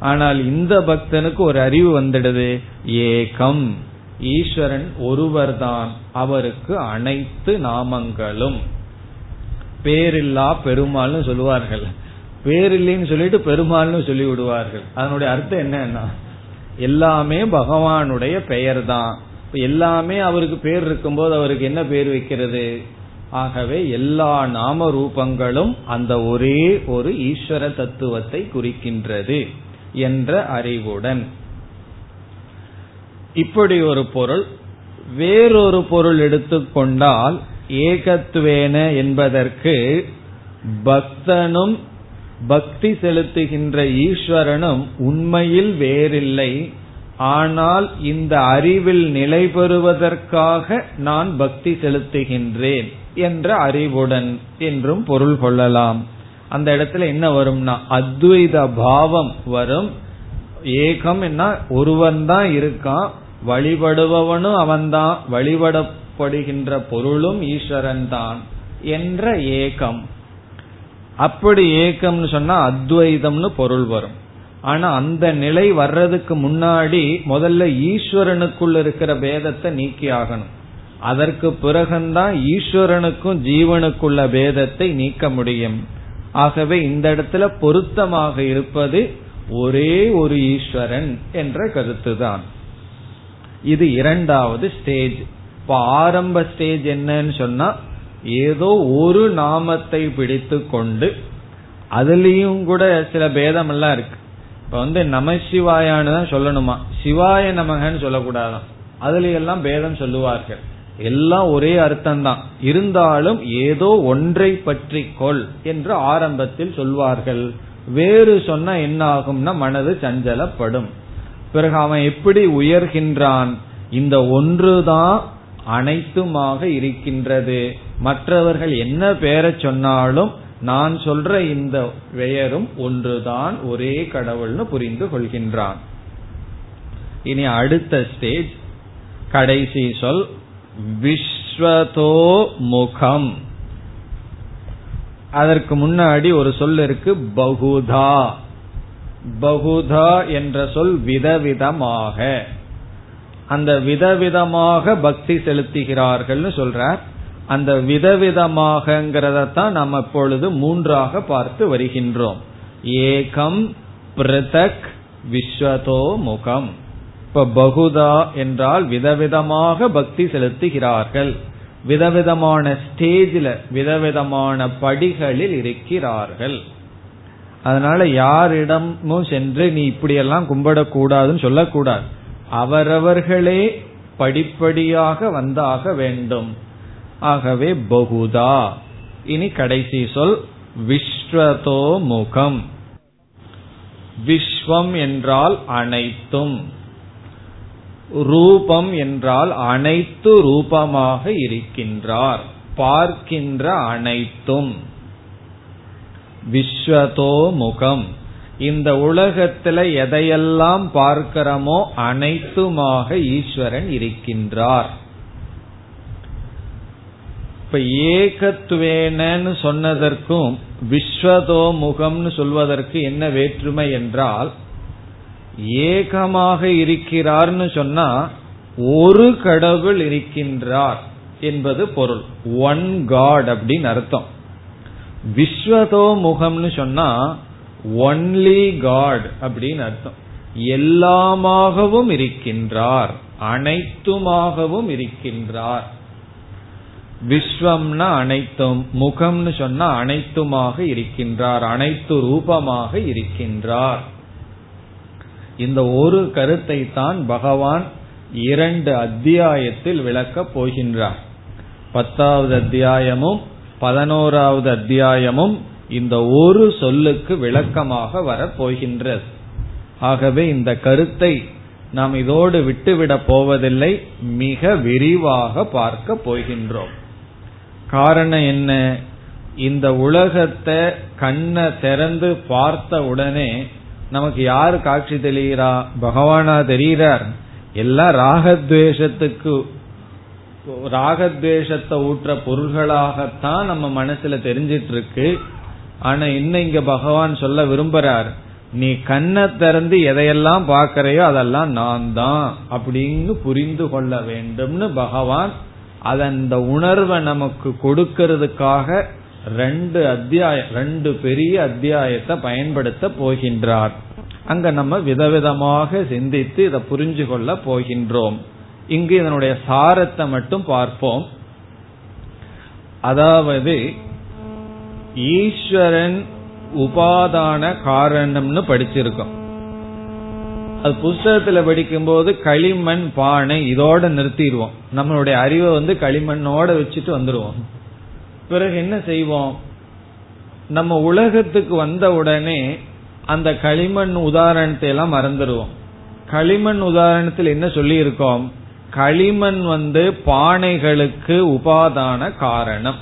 ஆனால் இந்த பக்தனுக்கு ஒரு அறிவு வந்துடுது. ஏகம். ஈஸ்வரன் ஒருவர்தான். அவருக்கு அனைத்து நாமங்களும். பேரில்லா பெருமாள்னு சொல்லுவார்கள். பேரில்லைன்னு சொல்லிட்டு பெருமாள்னு சொல்லி விடுவார்கள் அதனுடைய அர்த்தம் என்னன்னா எல்லாமே பகவானுடைய பெயர் தான் எல்லாமே அவருக்கு பேர் இருக்கும்போது அவருக்கு என்ன பேர் வைக்கிறது? ஆகவே எல்லா நாம ரூபங்களும் அந்த ஒரே ஒரு ஈஸ்வர தத்துவத்தை குறிக்கின்றது என்ற அறிவுடன். இப்படி ஒரு பொருள் வேறொரு பொருள் எடுத்துக்கொண்டால் ஏகத்துவேன என்பதற்கு பக்தனும் பக்தி செலுத்துகின்ற ஈஸ்வரனும் உண்மையில் வேறில்லை. ஆனால் இந்த அறிவில் நிலை பெறுவதற்காக நான் பக்தி செலுத்துகின்றேன் என்ற அறிவுடன் என்றும் பொருள் கொள்ளலாம். அந்த இடத்துல என்ன வரும்னா அத்வைத பாவம் வரும். ஏகம் என்ன? ஒருவன் தான் இருக்கான். வழிபடுபவனும் அவன்தான் வழிபடப்படுகின்ற பொருளும் ஈஸ்வரன் தான் என்ற ஏகம் அப்படி ஏக்கம்னு சொன்னா அத்வைதம்னு பொருள் வரும். ஆனா அந்த நிலை வர்றதுக்கு முன்னாடி முதல்ல ஈஸ்வரனுக்குள்ள இருக்கிற பேதத்தை நீக்கி ஆகணும். அதற்கு பிறகுந்தான் ஈஸ்வரனுக்கும் ஜீவனுக்குள்ள பேதத்தை நீக்க முடியும். ஆகவே இந்த இடத்துல பொருத்தமாக இருப்பது ஒரே ஒரு ஈஸ்வரன் என்ற கருத்துதான். இது இரண்டாவது ஸ்டேஜ் இப்ப ஆரம்ப ஸ்டேஜ் என்னன்னு சொன்னா ஏதோ ஒரு நாமத்தை பிடித்து கொண்டு அதுலயும் கூட சில பேதம் எல்லாம் இருக்கு. இப்ப வந்து நம சிவாயான்னு தான் சொல்லணுமா? சிவாய நமகன்னு சொல்லக்கூடாதான். அதுல எல்லாம் பேதம் சொல்லுவார்கள். எல்லாம் ஒரே அர்த்தம் தான் இருந்தாலும் ஏதோ ஒன்றை பற்றி கொள் என்று ஆரம்பத்தில் சொல்வார்கள். வேறு சொன்னா என்ன ஆகும்னா மனது சஞ்சலப்படும். பிறகு அவன் எப்படி உயர்கின்றான்? இந்த ஒன்றுதான் அனைத்துமாக இருக்கின்றது. மற்றவர்கள் என்ன பெயரை சொன்னாலும் நான் சொல்ற இந்த பெயரும் ஒன்றுதான் ஒரே கடவுள்னு புரிந்து கொள்கின்றான். இனி அடுத்த ஸ்டேஜ் கடைசி சொல் விஸ்வதோ முகம். அதற்கு முன்னாடி ஒரு சொல் இருக்கு பகுதா. பகுதா என்ற சொல் விதவிதமாக. அந்த விதவிதமாக பக்தி செலுத்துகிறார்கள்னு சொல்றார். அந்த விதவிதமாகங்கிறத தான் நாம் இப்பொழுது மூன்றாக பார்த்து வருகின்றோம். ஏகம் பிரதக் விஸ்வதோ முகம். இப்ப பகுதா என்றால் விதவிதமாக பக்தி செலுத்துகிறார்கள். விதவிதமான ஸ்டேஜில் விதவிதமான படிகளில் இருக்கிறார்கள். அதனால யாரிடமும் சென்று நீ இப்படியெல்லாம் கும்பிடக்கூடாதுன்னு சொல்லக்கூடாது. அவரவர்களே படிப்படியாக வந்தாக வேண்டும். ஆகவே பகுதா. இனி கடைசி சொல் விஸ்வதோ முகம். விஸ்வம் என்றால் அனைத்தும். ரூபம் என்றால் அனைத்து ரூபமாக இருக்கின்றார். பார்க்கின்ற அனைத்தும். விஸ்வதோ முகம். இந்த உலகத்துல எதையெல்லாம் பார்க்கிறோமோ அனைத்துமாக ஈஸ்வரன் இருக்கின்றார். இப்ப ஏகத்துவேனன்னு சொன்னதற்கும் விஸ்வதோ முகம்னு சொல்வதற்கு என்ன வேற்றுமை என்றால் ஏகமாக இருக்கிறார்னு சொன்னா ஒரு கடவுள் இருக்கின்றார் என்பது பொருள். ஒன் காட் அப்படின்னு அர்த்தம். விஸ்வதோ முகம்னு சொன்னா ஒன்லி காட் அப்படின்னு அர்த்தம். எல்லாமாகவும் இருக்கின்றார் அனைத்துமாகவும் இருக்கின்றார். விஸ்வம்னா அனைத்தும் முகம்னு சொன்னா அனைத்துமாக இருக்கின்றார் அனைத்து ரூபமாக இருக்கின்றார். இந்த ஒரு கருத்தை தான் பகவான் இரண்டு அத்தியாயத்தில் விளக்கப் போகின்றார். பத்தாவது அத்தியாயமும் பதினோராவது அத்தியாயமும் இந்த ஒரு சொல்லுக்கு விளக்கமாக வரப்போகின்றது ஆகவே இந்த கருத்தை நாம் இதோடு விட்டுவிடப் போவதில்லை மிக விரிவாக பார்க்க போகின்றோம். காரணம் என்ன? இந்த உலகத்தை கண்ணை திறந்து பார்த்த உடனே நமக்கு யாரு காட்சி தெரிகிறா? பகவானா தெரிகிறார். எல்லாம் ராகத்வேஷத்துக்கு ராகத்வேஷத்தை ஊற்ற பொருள்களாகத்தான் நம்ம மனசுல தெரிஞ்சிட்டு இருக்கு ஆனா என்ன இங்க பகவான் சொல்ல விரும்புறார் நீ கண்ணை திறந்து எதையெல்லாம் பார்க்கறையோ அதெல்லாம் நான் தான் அப்படின்னு புரிந்து கொள்ள வேண்டும்னு பகவான் அந்த உணர்வை நமக்கு கொடுக்கறதுக்காக ரெண்டு அத்தியாயம் ரெண்டு பெரிய அத்தியாயத்தை பயன்படுத்த போகின்றார். அங்க நம்ம விதவிதமாக சிந்தித்து இதை புரிஞ்சு கொள்ள போகின்றோம். இங்கு இதனுடைய சாரத்தை மட்டும் பார்ப்போம். அதாவது ஈஸ்வரன் உபாதான காரணம்னு படிச்சிருக்கோம். அது புஸ்தகத்துல படிக்கும்போது களிமண் பானை இதோட நிறுத்திடுவோம். நம்மளுடைய அறிவை வந்து களிமண்ணோட வச்சுட்டு வந்துடுவோம். பிறகு என்ன செய்வோம்? நம்ம உலகத்துக்கு வந்த உடனே அந்த களிமண் உதாரணத்தை எல்லாம் மறந்துடுவோம். களிமண் உதாரணத்தில் என்ன சொல்லி இருக்கோம் களிமண் வந்து பானைகளுக்கு உபாதான காரணம்.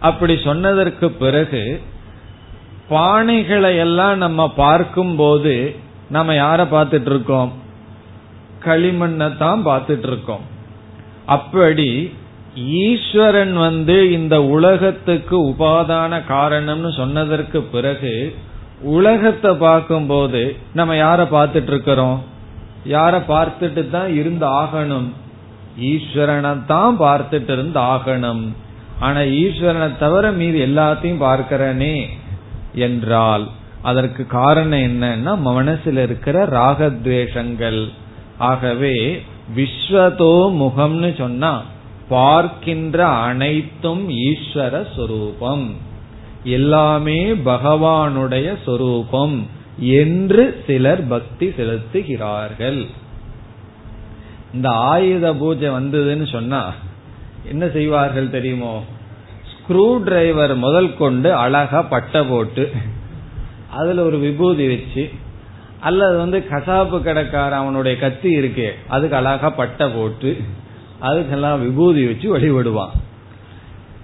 அப்படி சொன்னதற்கு பிறகு பானைகளை எல்லாம் நம்ம பார்க்கும் போது நம்ம யார பார்த்துட்டு இருக்கோம் களிமண்ணை தான் பார்த்துட்டு இருக்கோம் அப்படி ஈஸ்வரன் வந்து இந்த உலகத்துக்கு உபாதான காரணம்னு சொன்னதற்கு பிறகு உலகத்தை பார்க்கும்போது நம்ம யார பார்த்துட்டு இருக்கிறோம் யார பார்த்துட்டு தான் இருந்து ஆகணும் ஈஸ்வரனை தான் பார்த்துட்டு இருந்து ஆகணும் ஆனா ஈஸ்வரனை தவிர மீது எல்லாத்தையும் பார்க்கிறனே என்றால் அதற்கு காரணம் என்னன்னா மனசில் இருக்கிற ராகத்வேஷங்கள். ஆகவே விஸ்வதோ முகம்னு சொன்னா பார்க்கின்ற அனைத்தும் ஈஸ்வர சொரூபம். எல்லாமே பகவானுடைய சொரூபம். என்று சிலர் பக்தி செலுத்துகிறார்கள். இந்த ஆயுத பூஜை வந்ததுன்னு சொன்னா என்ன செய்வார்கள் தெரியுமோ? ஸ்க்ரூ டிரைவர் முதல் கொண்டு அழகா பட்டை போட்டு அதுல ஒரு விபூதி வச்சு அல்லது வந்து கசாப்பு கடைக்கார அவனுடைய கத்தி இருக்கே அதுக்கு அழகா பட்டை போட்டு அதுக்கெல்லாம் விபூதி வச்சு வழிபடுவான்.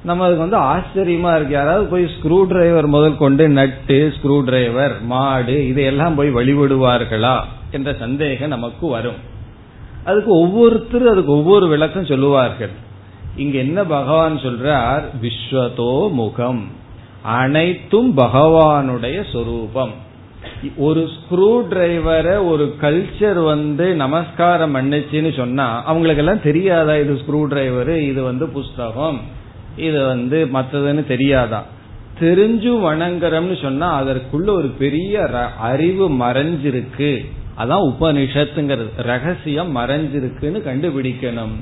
நம்ம அதுக்கு வந்து ஆச்சரியமா இருக்கு. யாராவது போய் ஸ்க்ரூ டிரைவர் முதல் கொண்டு நட்டு ஸ்க்ரூ டிரைவர் மாடு இதையெல்லாம் போய் வழிபடுவார்களா என்ற சந்தேகம் நமக்கு வரும். அதுக்கு ஒவ்வொருத்தரும் அதுக்கு ஒவ்வொரு விளக்கம் சொல்லுவார்கள். இங்க என்ன பகவான் சொல்றார்? விஸ்வதோ முகம். அனைத்தும் பகவானுடைய சொரூபம். ஒரு ஸ்க்ரூ டிரைவரை ஒரு கல்ச்சர் வந்து நமஸ்காரம் பண்ணுச்சுன்னு சொன்னா அவங்களுக்கு எல்லாம் தெரியாதா இது ஸ்க்ரூ டிரைவர் இது வந்து புஸ்தகம்? இது வந்து மற்றதுன்னு தெரியாதான். தெரிஞ்சு வணங்குறோம்னு சொன்னா அதற்குள்ள ஒரு பெரிய அறிவு மறைஞ்சிருக்கு. அதான் உபனிஷத்துங்கிறது. ரகசியம் மறைஞ்சிருக்குன்னு கண்டுபிடிக்கணும்.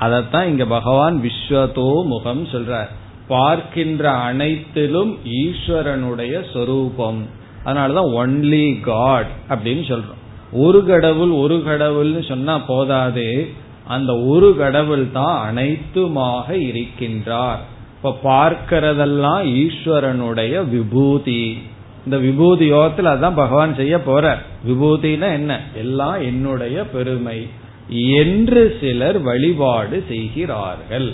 அதத்தான் இங்க பகவான் விஸ்வதோ முகம் சொல்றார். பார்க்கின்ற அனைத்திலும் ஈஸ்வரனுடைய சொரூபம். அதனாலதான் ஒன்லி காட் அப்படின்னு சொல்றோம். ஒரு கடவுள் ஒரு கடவுள்னு சொன்னா போதாது. அந்த ஒரு கடவுள் தான் அனைத்துமாக இருக்கின்றார். இப்ப பார்க்கிறதெல்லாம் ஈஸ்வரனுடைய விபூதி. இந்த விபூதி யோகத்தில் அதான் பகவான் செய்ய போற விபூதினா என்ன? எல்லாம் என்னுடைய பெருமை. என்று சிலர் வழிபாடு செய்கிறார்கள்.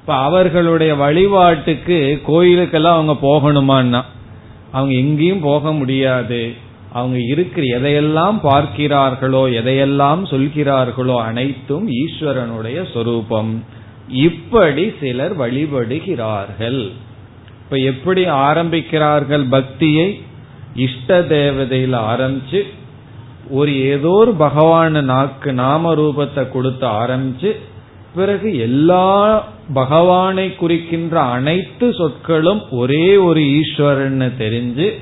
இப்ப அவர்களுடைய வழிபாட்டுக்கு கோயிலுக்கெல்லாம் அவங்க போகணுமான்னா அவங்க எங்கேயும் போக முடியாது. அவங்க இருக்கிற எதையெல்லாம் பார்க்கிறார்களோ எதையெல்லாம் சொல்கிறார்களோ அனைத்தும் ஈஸ்வரனுடைய சொரூபம். இப்படி சிலர் வழிபடுகிறார்கள். இப்ப எப்படி ஆரம்பிக்கிறார்கள் பக்தியை? இஷ்ட தேவதையில ஆரம்பிச்சு ஒரு ஏதோ ஒரு பகவான நாக்கு நாம ரூபத்தை கொடுத்து ஆரம்பிச்சு பிறகு எல்லா பகவானை குறிக்கின்ற அனைத்து சொற்களும் ஒரே ஒரு ஈஸ்வரன் தெரிஞ்சு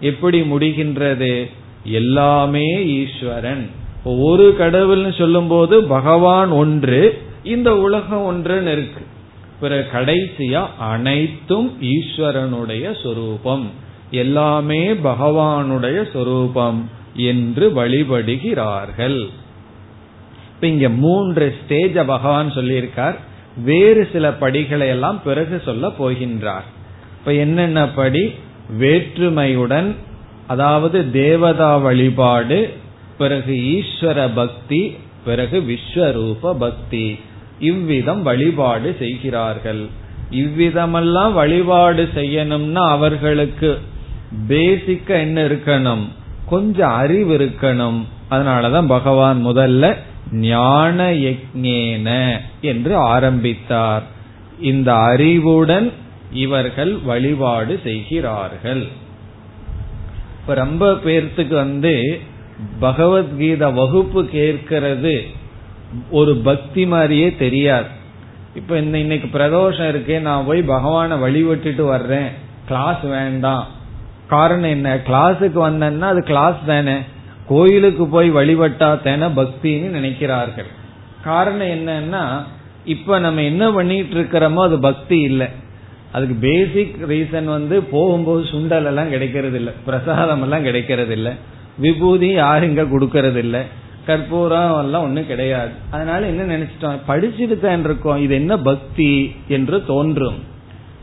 எப்படி முடிகின்றது? எல்லாமே ஈஸ்வரன். ஒரு கடவுள்னு சொல்லும் போது பகவான் ஒன்று இந்த உலகம் ஒன்றுன்னு இருக்கு. பிறகு கடைசியா அனைத்தும் ஈஸ்வரனுடைய சொரூபம். எல்லாமே பகவானுடைய சொரூபம் என்று வழிபடுகிறார்கள். இப்ப இங்க மூன்று ஸ்டேஜ பகவான் சொல்லியிருக்கார். வேறு சில படிகளை எல்லாம் பிறகு சொல்ல போகின்றார். இப்ப என்னென்ன படி? வேற்றுமையுடன் அதாவது தேவதா வழிபாடு பிறகு ஈஸ்வர பக்தி பிறகு விஸ்வரூப பக்தி. இவ்விதம் வழிபாடு செய்கிறார்கள். இவ்விதமெல்லாம் வழிபாடு செய்யணும்னா அவர்களுக்கு பேசிக்கா என்ன இருக்கணும்? கொஞ்சம் அறிவு இருக்கணும். அதனாலதான் பகவான் முதல்ல ஞான யக்ஞேன என்று ஆரம்பித்தார். இந்த அறிவுடன் இவர்கள் வழிபாடு செய்கிறார்கள். இப்ப ரொம்ப பேர்த்துக்கு வந்து பகவத்கீதை வகுப்பு கேட்கிறது ஒரு பக்தி மாதிரியே தெரியாது. இப்ப இந்த இன்னைக்கு பிரதோஷம் இருக்கே நான் போய் பகவானை வழிபட்டுட்டு வர்றேன். கிளாஸ் வேண்டாம். காரணம் என்ன? கிளாஸுக்கு வந்தேன்னா அது கிளாஸ் தானே. கோயிலுக்கு போய் வழிபட்டா தானே பக்தின்னு நினைக்கிறார்கள். காரணம் என்னன்னா இப்ப நம்ம என்ன பண்ணிட்டு இருக்கிறோமோ அது பக்தி இல்லை. அதுக்கு பேசிக் ரீசன் வந்து போகும்போது சுண்டல் எல்லாம் கிடைக்கிறது இல்ல பிரசாதம் எல்லாம் கிடைக்கிறது இல்ல விபூதி யாரும் இங்க கொடுக்கறது இல்ல கற்பூரம் எல்லாம் ஒண்ணும் கிடையாது. அதனால என்ன நினைச்சிட்டோம்? படிச்சுட்டு தான் இருக்கோம். இது என்ன பக்தி என்று தோன்றும்.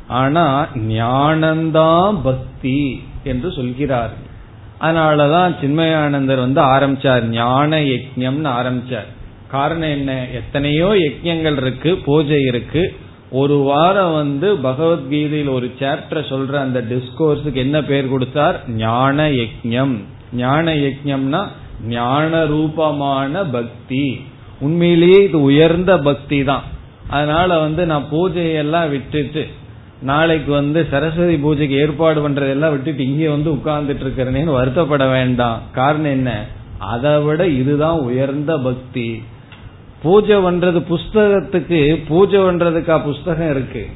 ஆனா ஞானந்தான் பக்தி என்று சொல்கிறார். அதனாலதான் சின்மயானந்தர் வந்து ஆரம்பிச்சார். ஞான யஜ்யம்னு ஆரம்பிச்சார். காரணம் என்ன? எத்தனையோ யஜ்யங்கள் இருக்கு பூஜை இருக்கு. ஒரு வாரம் வந்து பகவத்கீதையில் ஒரு சாப்டர் சொல்ற அந்த டிஸ்கோர்ஸுக்கு என்ன பேர் கொடுத்தார்? ஞான யஜ்யம். ஞான யஜ்யம்னா ஞான ரூபமான பக்தி. உண்மையிலேயே இது உயர்ந்த பக்தி தான். அதனால வந்து நான் பூஜையெல்லாம் விட்டுட்டு நாளைக்கு வந்து சரஸ்வதி பூஜைக்கு ஏற்பாடு பண்றதெல்லாம் விட்டுட்டு இங்கே வந்து உட்கார்ந்துட்டு இருக்கிறேன்னு வருத்தப்பட வேண்டாம். காரணம் என்ன? அதை விட இதுதான் உயர்ந்த பக்தி. பூஜை பண்றது புஸ்தகத்துக்கு பூஜை பண்றதுக்கா புஸ்தகம் இருக்கு.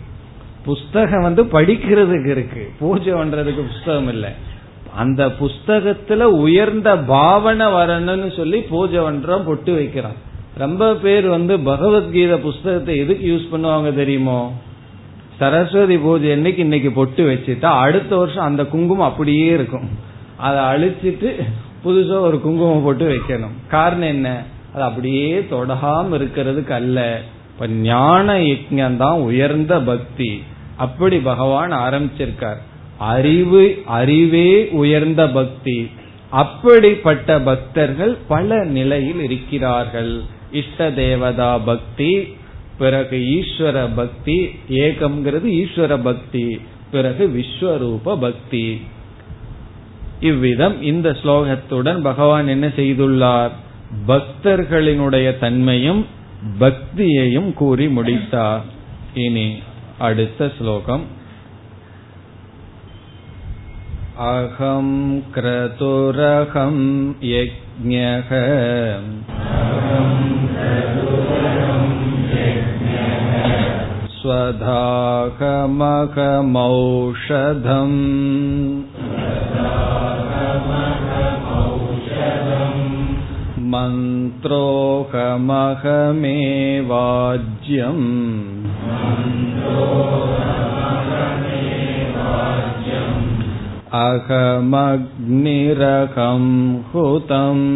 புஸ்தகம் வந்து படிக்கிறதுக்கு இருக்கு. பூஜை பண்றதுக்கு புஸ்தகம் இல்லை. அந்த புஸ்தகத்துல உயர்ந்த பாவனை வரணும்னு சொல்லி பூஜை பண்றோம் பொட்டு வைக்கிறான் ரொம்ப பேர் வந்து பகவத்கீதை புஸ்தகத்தை எதுக்கு யூஸ் பண்ணுவாங்க தெரியுமோ? சரஸ்வதி பூஜை என்னைக்கு இன்னைக்கு பொட்டு வச்சுட்டா அடுத்த வருஷம் அந்த குங்குமம் அப்படியே இருக்கும். அதை அழிச்சிட்டு புதுசா ஒரு குங்குமம் போட்டு வைக்கணும். காரணம் என்ன? அது அப்படியே தொடாம இருக்கிறதுக்கு அல்ல. இப்ப ஞான யஜ்யம் தான் உயர்ந்த பக்தி. அப்படி பகவான் ஆரம்பிச்சிருக்கார். அறிவு அறிவே உயர்ந்த பக்தி. அப்படிப்பட்ட பக்தர்கள் பல நிலையில் இருக்கிறார்கள். இஷ்ட தேவதா பக்தி பிறகு ஈஸ்வர பக்தி ஏகம்ங்கிறது ஈஸ்வர பக்தி பிறகு விஸ்வரூப பக்தி. இவ்விதம் இந்த ஸ்லோகத்துடன் பகவான் என்ன செய்துள்ளார்? பக்தர்களினுடைய தன்மையும் பக்தியையும் கூறி முடித்தார் இனி அடுத்த ஸ்லோகம் அகம் கிரதுரகம் யஜ்ஞக स्वधाहमघमौषधम् मन्त्रोऽहमहमेवाज्यम् अहमग्निरहं हुतम्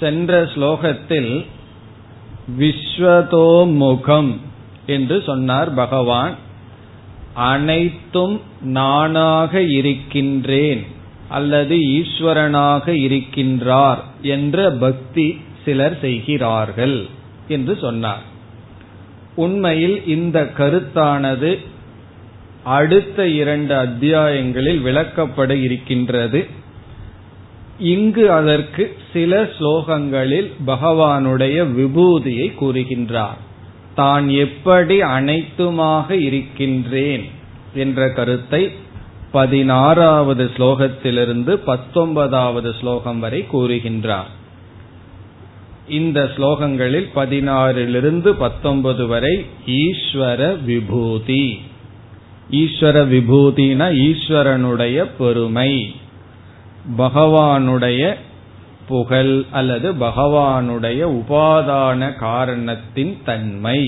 சென்ற ஸ்லோகத்தில் விஸ்வதோமுகம் என்று சொன்னார் பகவான் அனைத்தும் நானாக இருக்கின்றேன் அல்லது ஈஸ்வரனாக இருக்கின்றார் என்ற பக்தி சிலர் செய்கிறார்கள் என்று சொன்னார். உண்மையில் இந்த கருத்தானது அடுத்த இரண்டு அத்தியாயங்களில் விளக்கப்பட இருக்கின்றது. இங்கு அதற்கு சில ஸ்லோகங்களில் பகவானுடைய விபூதியை கூறுகின்றார். தான் எப்படி அனைத்துமாக இருக்கின்றேன் என்ற கருத்தை பதினாறாவது ஸ்லோகத்திலிருந்து பத்தொன்பதாவது ஸ்லோகம் வரை கூறுகின்றார். இந்த ஸ்லோகங்களில் பதினாறிலிருந்து பத்தொன்பது வரை ஈஸ்வர விபூதி. ஈஸ்வர விபூதினா ஈஸ்வரனுடைய பெருமை பகவானுடைய புகழ் அல்லது பகவானுடைய உபாதான காரணத்தின் தன்மை.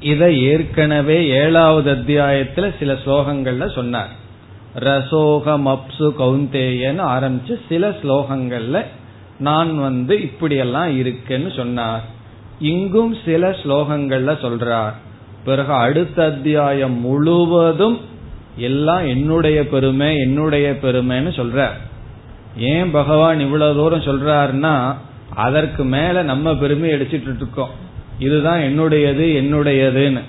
இதை ஏற்கனவே ஏழாவது அத்தியாயத்துல சில ஸ்லோகங்கள்ல சொன்னார். ரசோகம் அப்சு கவுந்தேயன்னு ஆரம்பிச்சு சில ஸ்லோகங்கள்ல நான் வந்து இப்படியெல்லாம் இருக்குன்னு சொன்னார். இங்கும் சில ஸ்லோகங்கள்ல சொல்றார். பிறகு அடுத்த அத்தியாயம் முழுவதும் எல்லாம் என்னுடைய பெருமை என்னுடைய பெருமைன்னு சொல்றார். ஏன் பகவான் இவ்வளவு தூரம் சொல்றாருன்னா அதற்கு மேல நம்ம பெருமை அடிச்சிட்டு இருக்கோம் இதுதான் என்னுடையது என்னுடையதுன்னு.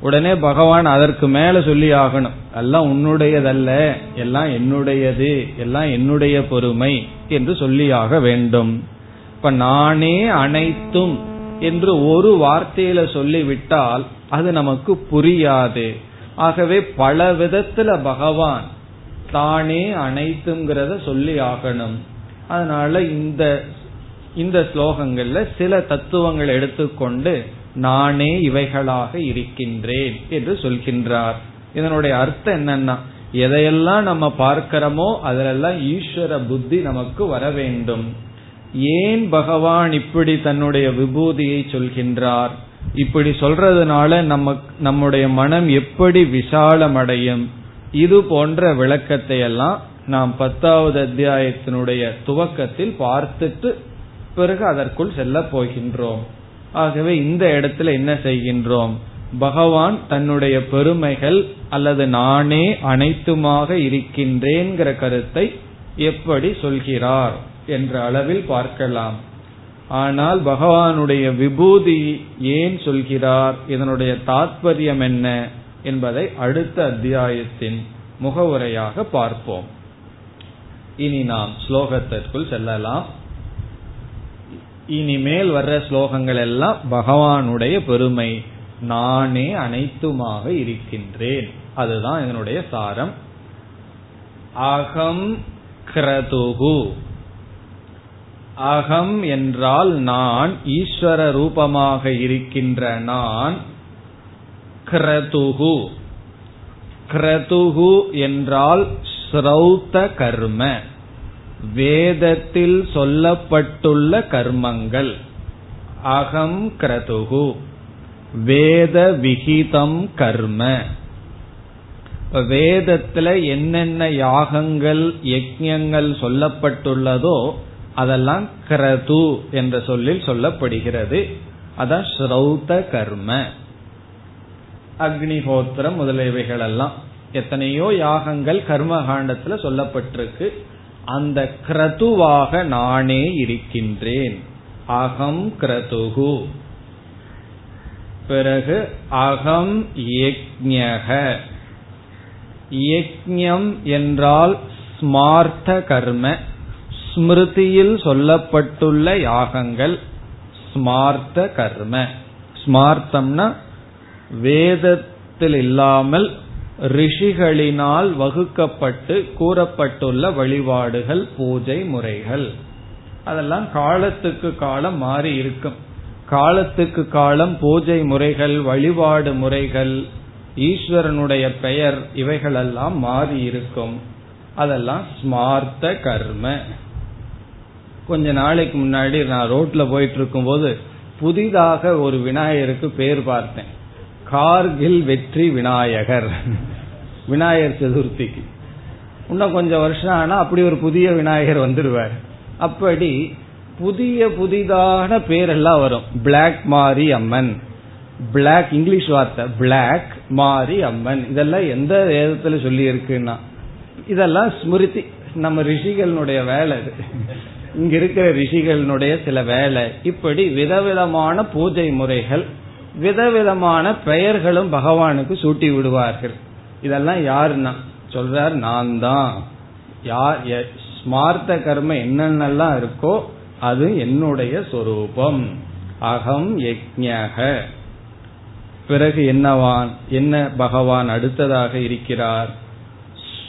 உடனே பகவான் அதற்கு மேல சொல்லி ஆகணும். எல்லாம் உன்னுடையதல்ல எல்லாம் என்னுடையது எல்லாம் என்னுடைய பொறுமை என்று சொல்லியாக வேண்டும். இப்ப நானே அனைத்தும் என்று ஒரு வார்த்தையில சொல்லிவிட்டால் அது நமக்கு புரியாது. ஆகவே பல விதத்துல பகவான் தானே அனைத்துங்கிறத சொல்லி ஆகணும். அதனால இந்த இந்த ஸ்லோகங்கள்ல சில தத்துவங்கள் எடுத்துக்கொண்டு நானே இவைகளாக இருக்கின்றேன் என்று சொல்கின்றார். இதனுடைய அர்த்தம் என்னன்னா எதையெல்லாம் நம்ம பார்க்கிறோமோ அதிலெல்லாம் ஈஸ்வர புத்தி நமக்கு வர வேண்டும். ஏன் பகவான் இப்படி தன்னுடைய விபூதியை சொல்கின்றார்? இப்படி சொல்றதுனால நம்ம நம்முடைய மனம் எப்படி விசாலமடையும்? இது போன்ற விளக்கத்தை எல்லாம் நாம் பத்தாவது அத்தியாயத்தினுடைய துவக்கத்தில் பார்த்துட்டு பிறகு அதற்குள் செல்ல போகின்றோம். ஆகவே இந்த இடத்துல என்ன செய்கின்றோம்? பகவான் தன்னுடைய பெருமைகள் அல்லது நானே அனைத்துமாக இருக்கின்றேங்கிற கருத்தை எப்படி சொல்கிறார் என்ற அளவில் பார்க்கலாம். ஆனால் பகவானுடைய விபூதி ஏன் சொல்கிறார்? இதனுடைய தாத்பரியம் என்ன? என்பதை அடுத்த அத்தியாயத்தின் முகவுரையாக பார்ப்போம். இனி நாம் ஸ்லோகத்திற்குள் செல்லலாம். இனிமேல் வர்ற ஸ்லோகங்கள் எல்லாம் பகவானுடைய பெருமை. நானே அனைத்துமாக இருக்கின்றேன். அதுதான் இதனுடைய சாரம். அகம் கிரதுகு. அகம் என்றால் நான் ஈஸ்வர ரூபமாக இருக்கின்ற நான் கிரதுகு கிரதுகு என்றால் ஸ்ரௌத்த கர்ம. வேதத்தில் சொல்லப்பட்டுள்ள கர்மங்கள். அகம் கிரதுகு வேத விகிதம் கர்ம. வேதத்துல என்னென்ன யாகங்கள் யஜ்யங்கள் சொல்லப்பட்டுள்ளதோ அதெல்லாம் கிரது என்ற சொல்லில் சொல்லப்படுகிறது. அதான் ஸ்ரௌத கர்ம. அக்னிஹோத்திரம் முதலியவைகள் எல்லாம் எத்தனையோ யாகங்கள் கர்மகாண்டத்துல சொல்லப்பட்டிருக்கு. அந்த கிரதுவாக நானே இருக்கின்றேன். அகம் கிரதுகு. பிறகு அகம் யக்ஞக. யக்ஞம் என்றால் ஸ்மார்த்த கர்ம ஸ்மிருதியில் சொல்லப்பட்டுள்ள யாகங்கள் ஸ்மார்த்த கர்ம. ஸ்மார்த்தம்னா வேதத்தில் இல்லாமல் ரிஷிகளினால் வகுக்கப்பட்டு கூறப்பட்டுள்ள வழிபாடுகள் பூஜை முறைகள். அதெல்லாம் காலத்துக்கு காலம் மாறி இருக்கும். காலத்துக்கு காலம் பூஜை முறைகள் வழிபாடு முறைகள் ஈஸ்வரனுடைய பெயர் இவைகளெல்லாம் மாறி இருக்கும். அதெல்லாம் ஸ்மார்த்த கர்ம. கொஞ்ச நாளைக்கு முன்னாடி நான் ரோட்ல போயிட்டு இருக்கும் போது புதிதாக ஒரு விநாயகருக்கு பேர் பார்த்தேன். கார்கில் வெற்றி விநாயகர். விநாயகர் சதுர்த்திக்கு. இன்னும் கொஞ்சம் வருஷம் ஆனா அப்படி ஒரு புதிய விநாயகர் வந்துடுவார். அப்படி புதிய புதிதான பேரெல்லாம் வரும். Black Mari Amman black English வார்த்தை. பிளாக் மாரி அம்மன் இதெல்லாம் எந்த வேதத்துல சொல்லி இருக்குன்னா இதெல்லாம் ஸ்மிருதி நம்ம ரிஷிகளுடைய வேலை இது இங்க இருக்கிற ரிஷிகளுடைய சில வேலை. இப்படி விதவிதமான பூஜை முறைகள் விதவிதமான பெயர்களும் பகவானுக்கு சூட்டி விடுவார்கள். இதெல்லாம் யாருன்னா? சொல்றார் நான் தான் யார் ஸ்மார்த்த கர்ம என்னென்னலாம் இருக்கோ அது என்னுடைய சொரூபம். அகம் யஜ்ஞக. பிறகு என்னவான்? என்ன பகவான் அடுத்ததாக இருக்கிறார்?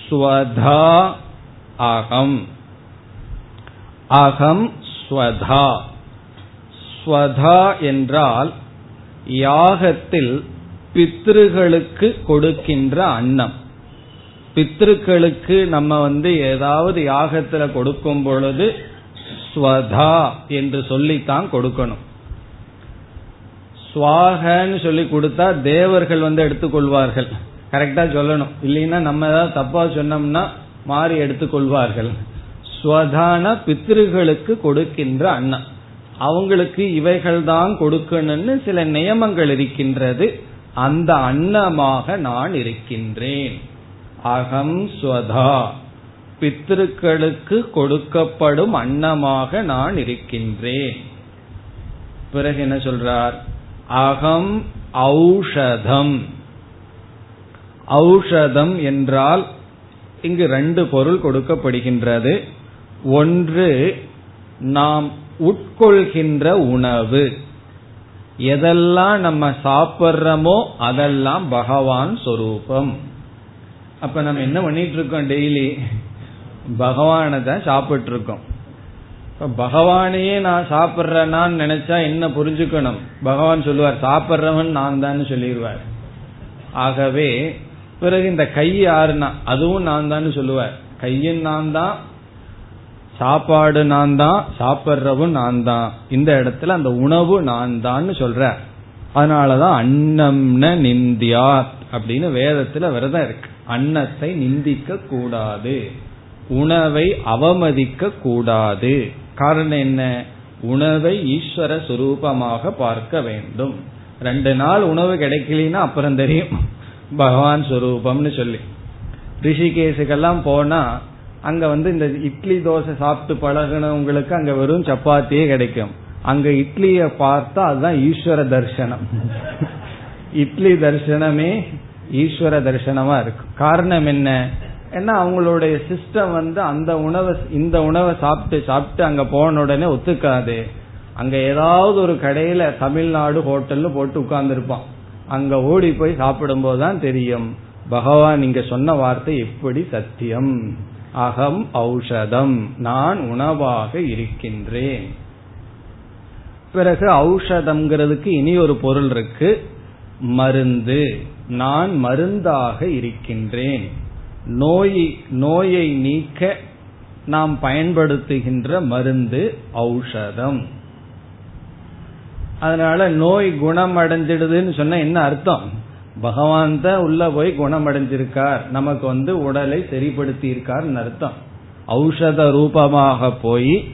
ஸ்வதா அகம். அகம் ஸ்வதா. ஸ்வதா என்றால் யாகத்தில் பித்ருகளுக்கு கொடுக்கின்ற அன்னம். பித்ருக்களுக்கு நம்ம வந்து ஏதாவது யாகத்துல கொடுக்கும் பொழுது ஸ்வதா என்று சொல்லித்தான் கொடுக்கணும். சுவாகன்னு சொல்லி கொடுத்தா தேவர்கள் வந்து எடுத்துக்கொள்வார்கள். கரெக்டா சொல்லணும். இல்லைன்னா நம்ம ஏதாவது தப்பா சொன்னோம்னா மாறி எடுத்துக்கொள்வார்கள். ஸ்வதான பித்ருகளுக்கு கொடுக்கின்ற அன்னம். அவங்களுக்கு இவைகள் தான் கொடுக்கணும்னு சில நியமங்கள் இருக்கின்றது. அந்த அன்னமாக நான் இருக்கின்றேன். அகம் ஸ்வதா. பித்திருக்களுக்கு கொடுக்கப்படும் அன்னமாக நான் இருக்கின்றேன். பிறகு என்ன சொல்றார்? அகம் ஔஷதம். ஔஷதம் என்றால் இங்கு ரெண்டு பொருள் கொடுக்கப்படுகின்றது. ஒன்று நாம் உட்கொள்கின்ற உணவு. எதெல்லாம் நம்ம சாப்பிட்றோமோ அதெல்லாம் பகவான் சொரூபம். அப்ப நம்ம என்ன பண்ணிட்டு இருக்கோம் டெய்லி? பகவானை தான் சாப்பிட்டு இருக்கோம் இப்ப பகவானையே நான் சாப்பிட்றேனான்னு நினைச்சா என்ன புரிஞ்சுக்கணும்? பகவான் சொல்லுவார் சாப்பிட்றவன் நான் தான் சொல்லிடுவார் ஆகவே பிறகு இந்த கை யாருன்னா அதுவும் நான் தான் சொல்லுவார். கையும் நான் தான் சாப்பாடு நான் தான் சாப்பிட்றவும் நான் தான் இந்த இடத்துல அந்த உணவு நான் தான் சொல்ற. அதனாலதான் அன்னம்ன நிந்தியா அப்படின்னு வேதத்துல விரதம் இருக்கு. அன்னத்தை நிந்திக்க கூடாது உணவை அவமதிக்க கூடாது காரணம் என்ன? உணவை ஈஸ்வர சுரூபமாக பார்க்க வேண்டும். ரெண்டு நாள் உணவு கிடைக்கலன்னா அப்புறம் தெரியும். பகவான் சுரூபம்னு சொல்லி. ரிஷிகேஷுக்கெல்லாம் போனா அங்க வந்து இந்த இட்லி தோசை சாப்பிட்டு பழகினவங்களுக்கு அங்க வெறும் சப்பாத்தியே கிடைக்கும். அங்க இட்லிய பார்த்தா அதுதான் ஈஸ்வர தர்சனம். இட்லி தர்சனமே ஈஸ்வர தர்சனமா இருக்கும். காரணம் என்ன? ஏன்னா அவங்களுடைய சிஸ்டம் வந்து அந்த உணவை இந்த உணவை சாப்பிட்டு சாப்பிட்டு அங்க போன உடனே ஒத்துக்காது. அங்க ஏதாவது ஒரு கடையில தமிழ்நாடு ஹோட்டல்னு போட்டு உட்கார்ந்துருப்பான். அங்க ஓடி போய் சாப்பிடும் போதுதான் தெரியும். பகவான் இங்க சொன்ன வார்த்தை எப்படி சத்தியம்? அகம் ஔஷதம். நான் உணவாக இருக்கின்றேன். பிறகு ஔஷதம்ங்கிறதுக்கு இனி ஒரு பொருள் இருக்கு. மருந்து. நான் மருந்தாக இருக்கின்றேன். நோய் நோயை நீக்க நாம் பயன்படுத்துகின்ற மருந்து ஔஷதம். அதனால நோய் குணம் அடைஞ்சிடுதுன்னு சொன்ன என்ன அர்த்தம்? பகவான் தான் உள்ள போய் குணமடைஞ்சிருக்கார். நமக்கு வந்து உடலை சரிப்படுத்தி இருக்கார் அர்த்தம். ஔஷத ரூபமாக போய்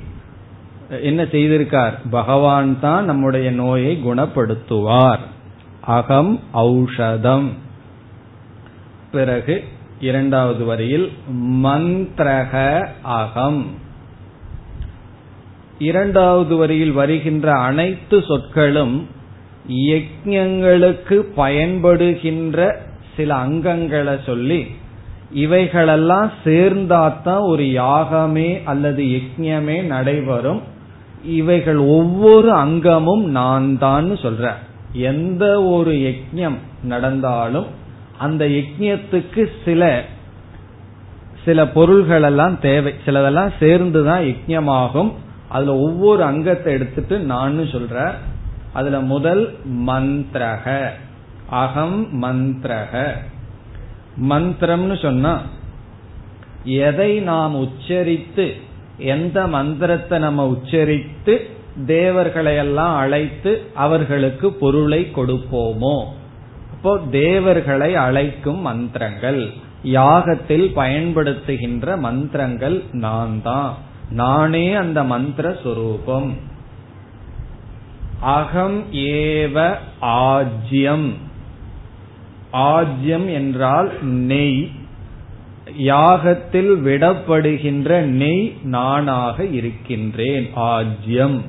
என்ன செய்திருக்கார்? பகவான் தான் நம்முடைய நோயை குணப்படுத்துவார். அகம் ஔஷதம். பிறகு இரண்டாவது வரியில் மந்திரக அகம். இரண்டாவது வரியில் வருகின்ற அனைத்து சொற்களும் யஜ்யங்களுக்கு பயன்படுகின்ற சில அங்கங்களை சொல்லி இவைகளெல்லாம் சேர்ந்தாத்தான் ஒரு யாகமே அல்லது யஜ்யமே நடைபெறும். இவைகள் ஒவ்வொரு அங்கமும் நான் தான் சொல்ற. எந்த ஒரு யஜ்யம் நடந்தாலும் அந்த யஜ்யத்துக்கு சில சில பொருள்கள் எல்லாம் தேவை. சிலதெல்லாம் சேர்ந்துதான் யஜ்யமாகும் அதுல ஒவ்வொரு அங்கத்தை எடுத்துட்டு நான் சொல்ற. அதுல முதல் மந்திரக. அகம் மந்திரக. மந்திரம்னு சொன்னா எதை நாம் உச்சரித்து எந்த மந்திரத்தை நம்ம உச்சரித்து தேவர்களை எல்லாம் அழைத்து அவர்களுக்கு பொருளை கொடுப்போமோ? அப்போ தேவர்களை அழைக்கும் மந்திரங்கள் யாகத்தில் பயன்படுத்துகின்ற மந்திரங்கள் நான் தான் நானே அந்த மந்திர சொரூபம். அகம் ஏவ ஆஜ்யம். ஆஜ்யம் என்றால் நெய். யாகத்தில் விடப்படுகின்ற நெய் நானாக இருக்கின்றேன். ஆஜ்யம்.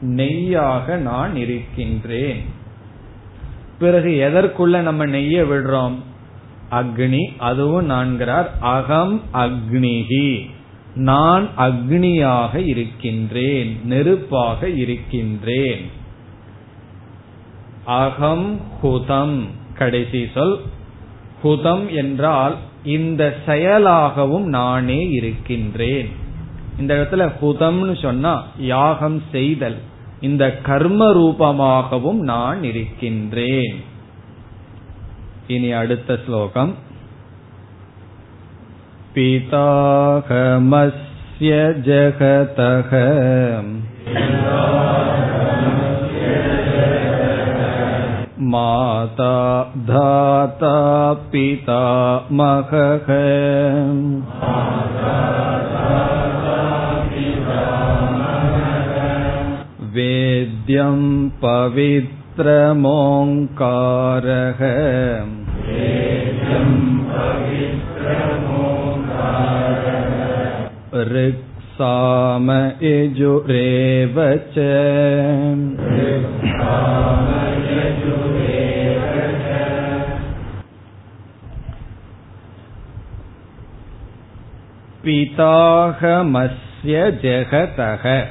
நெய்யாக நான் இருக்கின்றேன். பிறகு எதற்குள்ள நம்ம நெய்ய விடுறோம்? அக்னி. அதுவும் நான்கிறார். அகம் அக்னிகி நான் அக்னியாக இருக்கின்றேன். நெருப்பாக இருக்கின்றேன். அகம் ஹுதம் கடைசி சொல். ஹுதம் என்றால் இந்த செயலாகவும் நானே இருக்கின்றேன். இந்த இடத்துல ஹுதம்னு சொன்னா யாகம் செய்தல். இந்த கர்ம ரூபமாகவும் நான் இருக்கின்றேன். இனி அடுத்த ஸ்லோகம். பிதாகமஸ்ய ஜகதக. माता धाता पितामहः वेद्यं पवित्रमोङ्कारः ऋक्साम यजुरेव च பிதாகமஸ்ய ஜெகதக.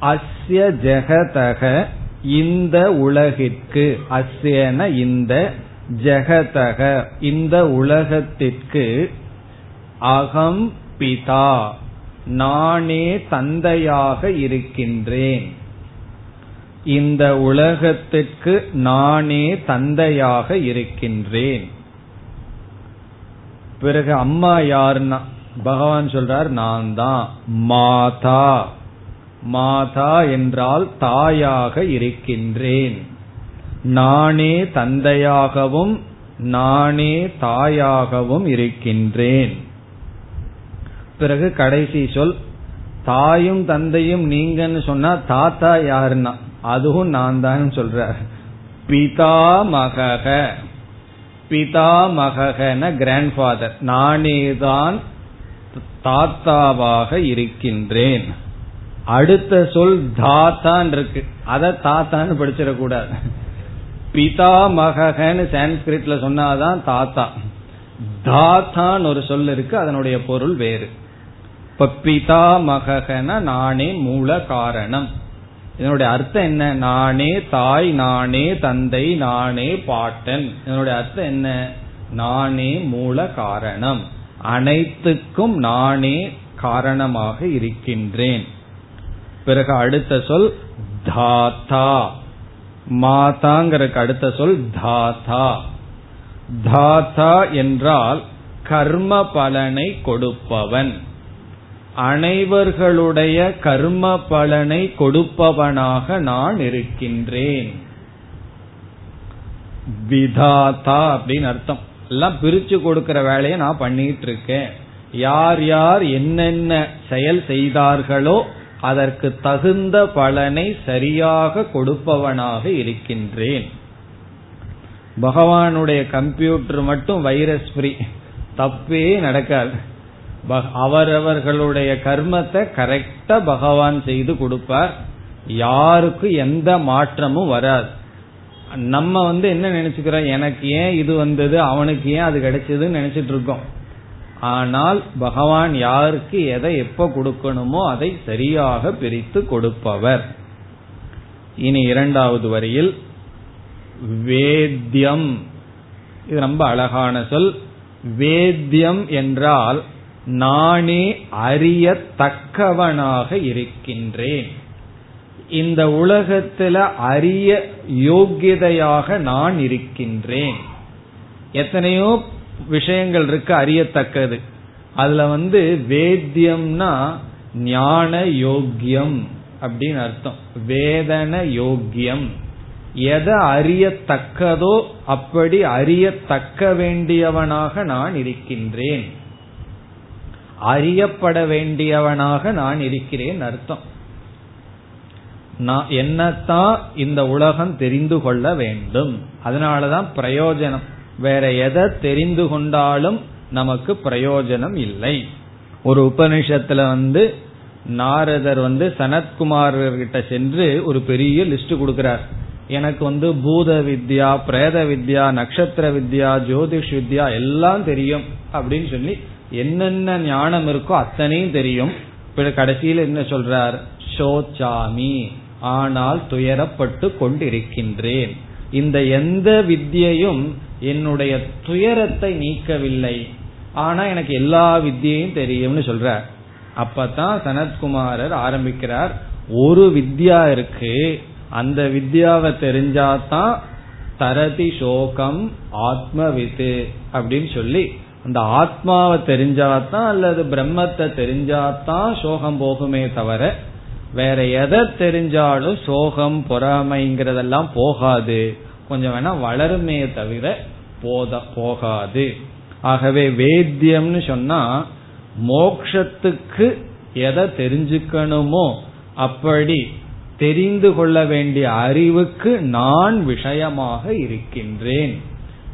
அஸ்ய ஜெகதக இந்த உலகிற்கு அஸ்யன இந்த ஜெகதக இந்த உலகத்திற்கு அகம் பிதா நானே தந்தையாக இருக்கின்றேன். இந்த உலகத்திற்கு நானே தந்தையாக இருக்கின்றேன். பிறகு அம்மா யாருன்னா பகவான் சொல்றார் நான் தான் மாதா. மாதா என்றால் தாயாக இருக்கின்றேன். நானே தந்தையாகவும் நானே தாயாகவும் இருக்கின்றேன். பிறகு கடைசி சொல் தாயும் தந்தையும் நீங்கன்னு சொன்னா தாத்தா யாருன்னா? அதுவும் நான் தான் சொல்ற பிதா மகக பிதா மகன கிராண்ட்ஃபாதர் நானேதான் தாத்தாவாக இருக்கின்றேன். அடுத்த சொல் தாத்தான் இருக்கு. அத தாத்தான்னு படிச்சிடக்கூடாது. பிதா மகன்னு சான்ஸ்கிரிட்ல சொன்னாதான் தாத்தா. தாத்தான் ஒரு சொல் இருக்கு அதனுடைய பொருள் வேறு. இப்ப பிதா மகன நானே மூல காரணம். இதனுடைய அர்த்தம் என்ன? நானே தாய் நானே தந்தை நானே பாட்டன். இதனுடைய அர்த்தம் என்ன? நானே மூல காரணம். அனைத்துக்கும் நானே காரணமாக இருக்கின்றேன். பிறகு அடுத்த சொல் தாத்தா. மாதாங்கிறதுக்கு அடுத்த சொல் தாத்தா. தாத்தா என்றால் கர்ம பலனை கொடுப்பவன். அனைவர்களுடைய கர்ம பலனை கொடுப்பவனாக நான் இருக்கின்றேன். விதாதா அப்படின்னு அர்த்தம். எல்லாம் பிரிச்சு கொடுக்கிற வேலையை நான் பண்ணிட்டு இருக்கேன் யார் யார் என்னென்ன செயல் செய்தார்களோ அதற்கு தகுந்த பலனை சரியாக கொடுப்பவனாக இருக்கின்றேன். பகவானுடைய கம்ப்யூட்டர் மட்டும் வைரஸ் ஃப்ரீ. தப்பே நடக்காது. அவரவர்களுடைய கர்மத்தை கரெக்டா பகவான் செய்து கொடுப்பார். யாருக்கும் எந்த மாற்றமும் வராது. நம்ம வந்து என்ன நினைச்சுக்கிறோம்? எனக்கு ஏன் இது வந்தது? அவனுக்கு ஏன் அது கிடைச்சதுன்னு நினைச்சிட்டு இருக்கோம். ஆனால் பகவான் யாருக்கு எதை எப்ப கொடுக்கணுமோ அதை சரியாக பிரித்து கொடுப்பவர். இனி இரண்டாவது வரியில் வேத்தியம். இது ரொம்ப அழகான சொல். வேத்தியம் என்றால் நானே அறியத்தக்கவனாக இருக்கின்றேன். இந்த உலகத்துல அறிய யோகியதையாக நான் இருக்கின்றேன். எத்தனையோ விஷயங்கள் இருக்கு அறியத்தக்கது. அதுல வந்து வேத்தியம்னா ஞான யோக்கியம் அப்படின்னு அர்த்தம். வேதன யோக்கியம். எதை அறியத்தக்கதோ அப்படி அறியத்தக்க வேண்டியவனாக நான் இருக்கின்றேன். அறியப்பட வேண்டியவனாக நான் இருக்கிறேன் அர்த்தம். நான் என்னத்தான் இந்த உலகம் தெரிந்து கொள்ள வேண்டும். அதனாலதான் பிரயோஜனம். வேற எதை தெரிந்து கொண்டாலும் நமக்கு பிரயோஜனம் இல்லை. ஒரு உபனிஷத்துல வந்து நாரதர் வந்து சனத்குமார்கிட்ட சென்று ஒரு பெரிய லிஸ்ட் கொடுக்கிறார். எனக்கு வந்து பூத வித்யா பிரேத வித்யா நட்சத்திர வித்யா ஜோதிஷ் வித்யா எல்லாம் தெரியும் அப்படின்னு சொல்லி என்னென்ன ஞானம் இருக்கோ அத்தனையும் தெரியும். கடைசியில் என்ன சொல்றார்? சோச்சாமி. ஆனால் துயரப்பட்டு கொண்டிருக்கின்றேன். இந்த எந்த வித்தியையும் என்னுடைய துயரத்தை நீக்கவில்லை. ஆனா எனக்கு எல்லா வித்தியையும் தெரியும்னு சொல்ற. அப்பதான் சனத்குமாரர் ஆரம்பிக்கிறார் ஒரு வித்யா இருக்கு. அந்த வித்யாவை தெரிஞ்சாதான் தரதி சோகம் ஆத்மவிது அப்படின்னு சொல்லி அந்த ஆத்மாவை தெரிஞ்சாதான் அல்லது பிரம்மத்தை தெரிஞ்சாதான் சோகம் போகுமே தவிர வேற எதை தெரிஞ்சாலும் சோகம் பொறாமைங்கிறதெல்லாம் போகாது. கொஞ்சம் வேணா வளருமே தவிர போத போகாது. ஆகவே வேத்தியம்னு சொன்னா மோக்ஷத்துக்கு எதை தெரிஞ்சுக்கணுமோ அப்படி தெரிந்து கொள்ள வேண்டிய அறிவுக்கு நான் விஷயமாக இருக்கின்றேன்.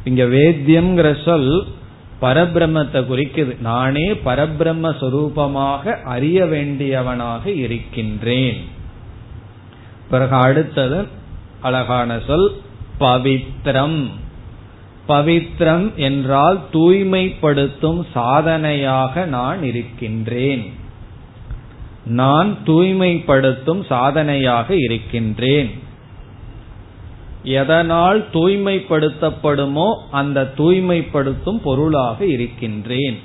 இங்க வேத்தியம்ங்கிற சொல் பரபிரம்மத்தை குறிக்குது. நானே பரபிரம்ம சொரூபமாக அறிய வேண்டியவனாக இருக்கின்றேன். பிறகு அடுத்தது அழகான சொல் பவித்ரம். பவித்ரம் என்றால் தூய்மைப்படுத்தும் சாதனையாக நான் இருக்கின்றேன். நான் தூய்மைப்படுத்தும் சாதனையாக இருக்கின்றேன். எதனால் தூய்மைப்படுத்தப்படுமோ அந்த தூய்மைப்படுத்தும் பொருளாக இருக்கின்றேன்.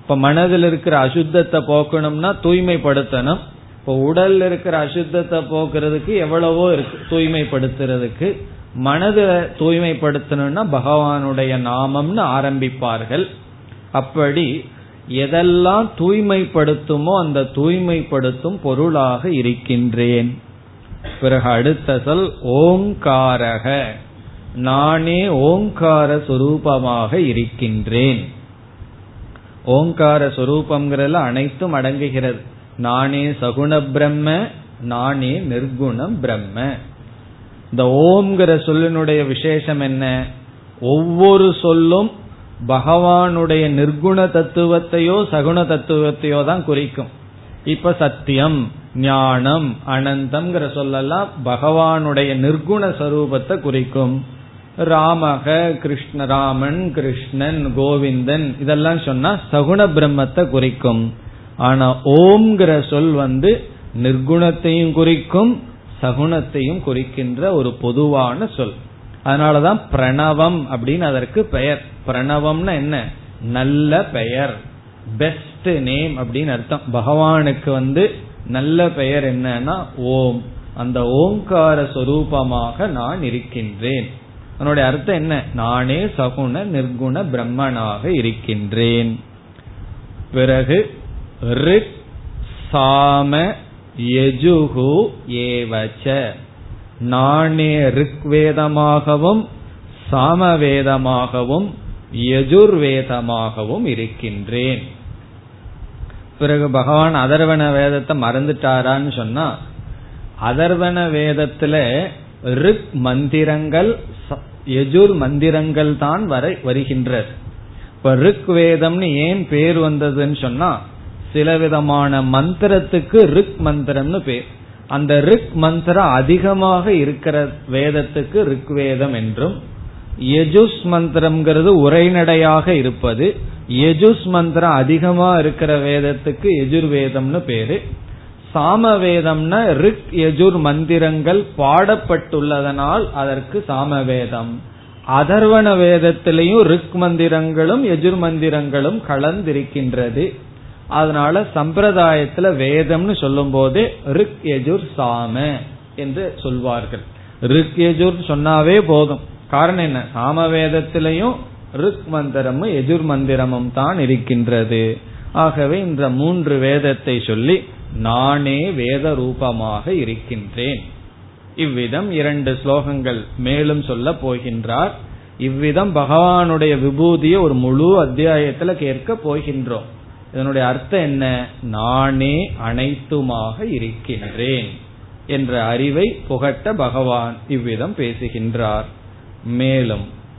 இப்ப மனதில் இருக்கிற அசுத்தத்தை போக்கணும்னா தூய்மைப்படுத்தணும். இப்ப உடல்ல இருக்கிற அசுத்தத்தை போக்குறதுக்கு எவ்வளவோ இருக்கு தூய்மைப்படுத்துறதுக்கு. மனதை தூய்மைப்படுத்தணும்னா பகவானுடைய நாமம்னு ஆரம்பிப்பார்கள். அப்படி எதெல்லாம் தூய்மைப்படுத்துமோ அந்த தூய்மைப்படுத்தும் பொருளாக இருக்கின்றேன். பிறகு அடுத்த சொல் ஓங்காரக. நானே ஓங்கார சுரூபமாக இருக்கின்றேன். ஓங்கார சுரூபம்ங்கிறதுல அனைத்தும் அடங்குகிறது. நானே சகுண பிரம்ம நானே நிர்குணம் பிரம்ம. இந்த ஓம்ங்கிற சொல்லினுடைய விசேஷம் என்ன? ஒவ்வொரு சொல்லும் பகவானுடைய நிர்குண தத்துவத்தையோ சகுண தத்துவத்தையோ தான் குறிக்கும். இப்ப சத்தியம். ஞானம் அனந்தம்ங்கிற சொல்லலாம் பகவானுடைய நிர்குண சரூபத்தை குறிக்கும். ராமக கிருஷ்ண ராமன் கிருஷ்ணன் கோவிந்தன் இதெல்லாம் சொன்னா சகுண பிரம்மத்தை குறிக்கும். ஆனா ஓம்ங்கிற சொல் வந்து நிர்குணத்தையும் குறிக்கும் சகுணத்தையும் குறிக்கின்ற ஒரு பொதுவான சொல். அதனாலதான் பிரணவம் அப்படின்னு அதற்கு பெயர். பிரணவம்னா என்ன? நல்ல பெயர். பெஸ்ட் நேம் அப்படின்னு அர்த்தம். பகவானுக்கு வந்து நல்ல பெயர் என்னன்னா ஓம். அந்த ஓங்கார சொரூபமாக நான் இருக்கின்றேன். அதனுடைய அர்த்தம் என்ன? நானே சகுண நிர்குண பிரம்மனாக இருக்கின்றேன். பிறகு ரிக் சாம யஜுகு ஏவச்ச. நானே ரிக்வேதமாகவும் சாமவேதமாகவும் யஜுர்வேதமாகவும் இருக்கின்றேன். பிறகு பகவான் அதர்வன வேதத்தை மறந்துட்டாரான்னு சொன்னா அதர்வன வேதத்துல ரிக் மந்திரங்கள் யஜுர் மந்திரங்கள் தான் வரை வருகின்றது. இப்ப ரிக் வேதம்னு ஏன் பேர் வந்ததுன்னு சொன்னா சில விதமான மந்திரத்துக்கு ரிக் மந்திரம்னு பேர். அந்த ரிக் மந்திரம் அதிகமாக இருக்கிற வேதத்துக்கு ரிக் வேதம் என்றும் யஜுஸ் மந்திரம்ங்கிறது உரைநடையாக இருப்பது யஜுஸ் மந்திரம் அதிகமா இருக்கிற வேதத்துக்கு எஜுர்வேதம்னு பேரு. சாமவேதம்னா ரிக் எஜுர் மந்திரங்கள் பாடப்பட்டுள்ளதனால் அதற்கு சாமவேதம். அதர்வன வேதத்திலையும் ரிக் மந்திரங்களும் எஜுர் மந்திரங்களும் கலந்திருக்கின்றது. அதனால சம்பிரதாயத்துல வேதம்னு சொல்லும் போதே ரிக் எஜுர் சாம என்று சொல்வார்கள். ரிக் எஜுர் சொன்னாவே போதும். காரணம் என்ன? சாம வேதத்திலையும் ரிக் மந்திரமும் எஜுர் மந்திரமும் தான் இருக்கின்றது. ஆகவே இந்த மூன்று வேதத்தை சொல்லி நானே வேத ரூபமாக இருக்கின்றேன். இவ்விதம் இரண்டு ஸ்லோகங்கள் மேலும் சொல்ல போகின்றார். இவ்விதம் பகவானுடைய விபூதியை ஒரு முழு அத்தியாயத்துல கேட்க போகின்றோம். இதனுடைய அர்த்தம் என்ன? நானே அனைத்துமாக இருக்கின்றேன் என்ற அறிவை புகட்ட பகவான் இவ்விதம் பேசுகின்றார். மேலும்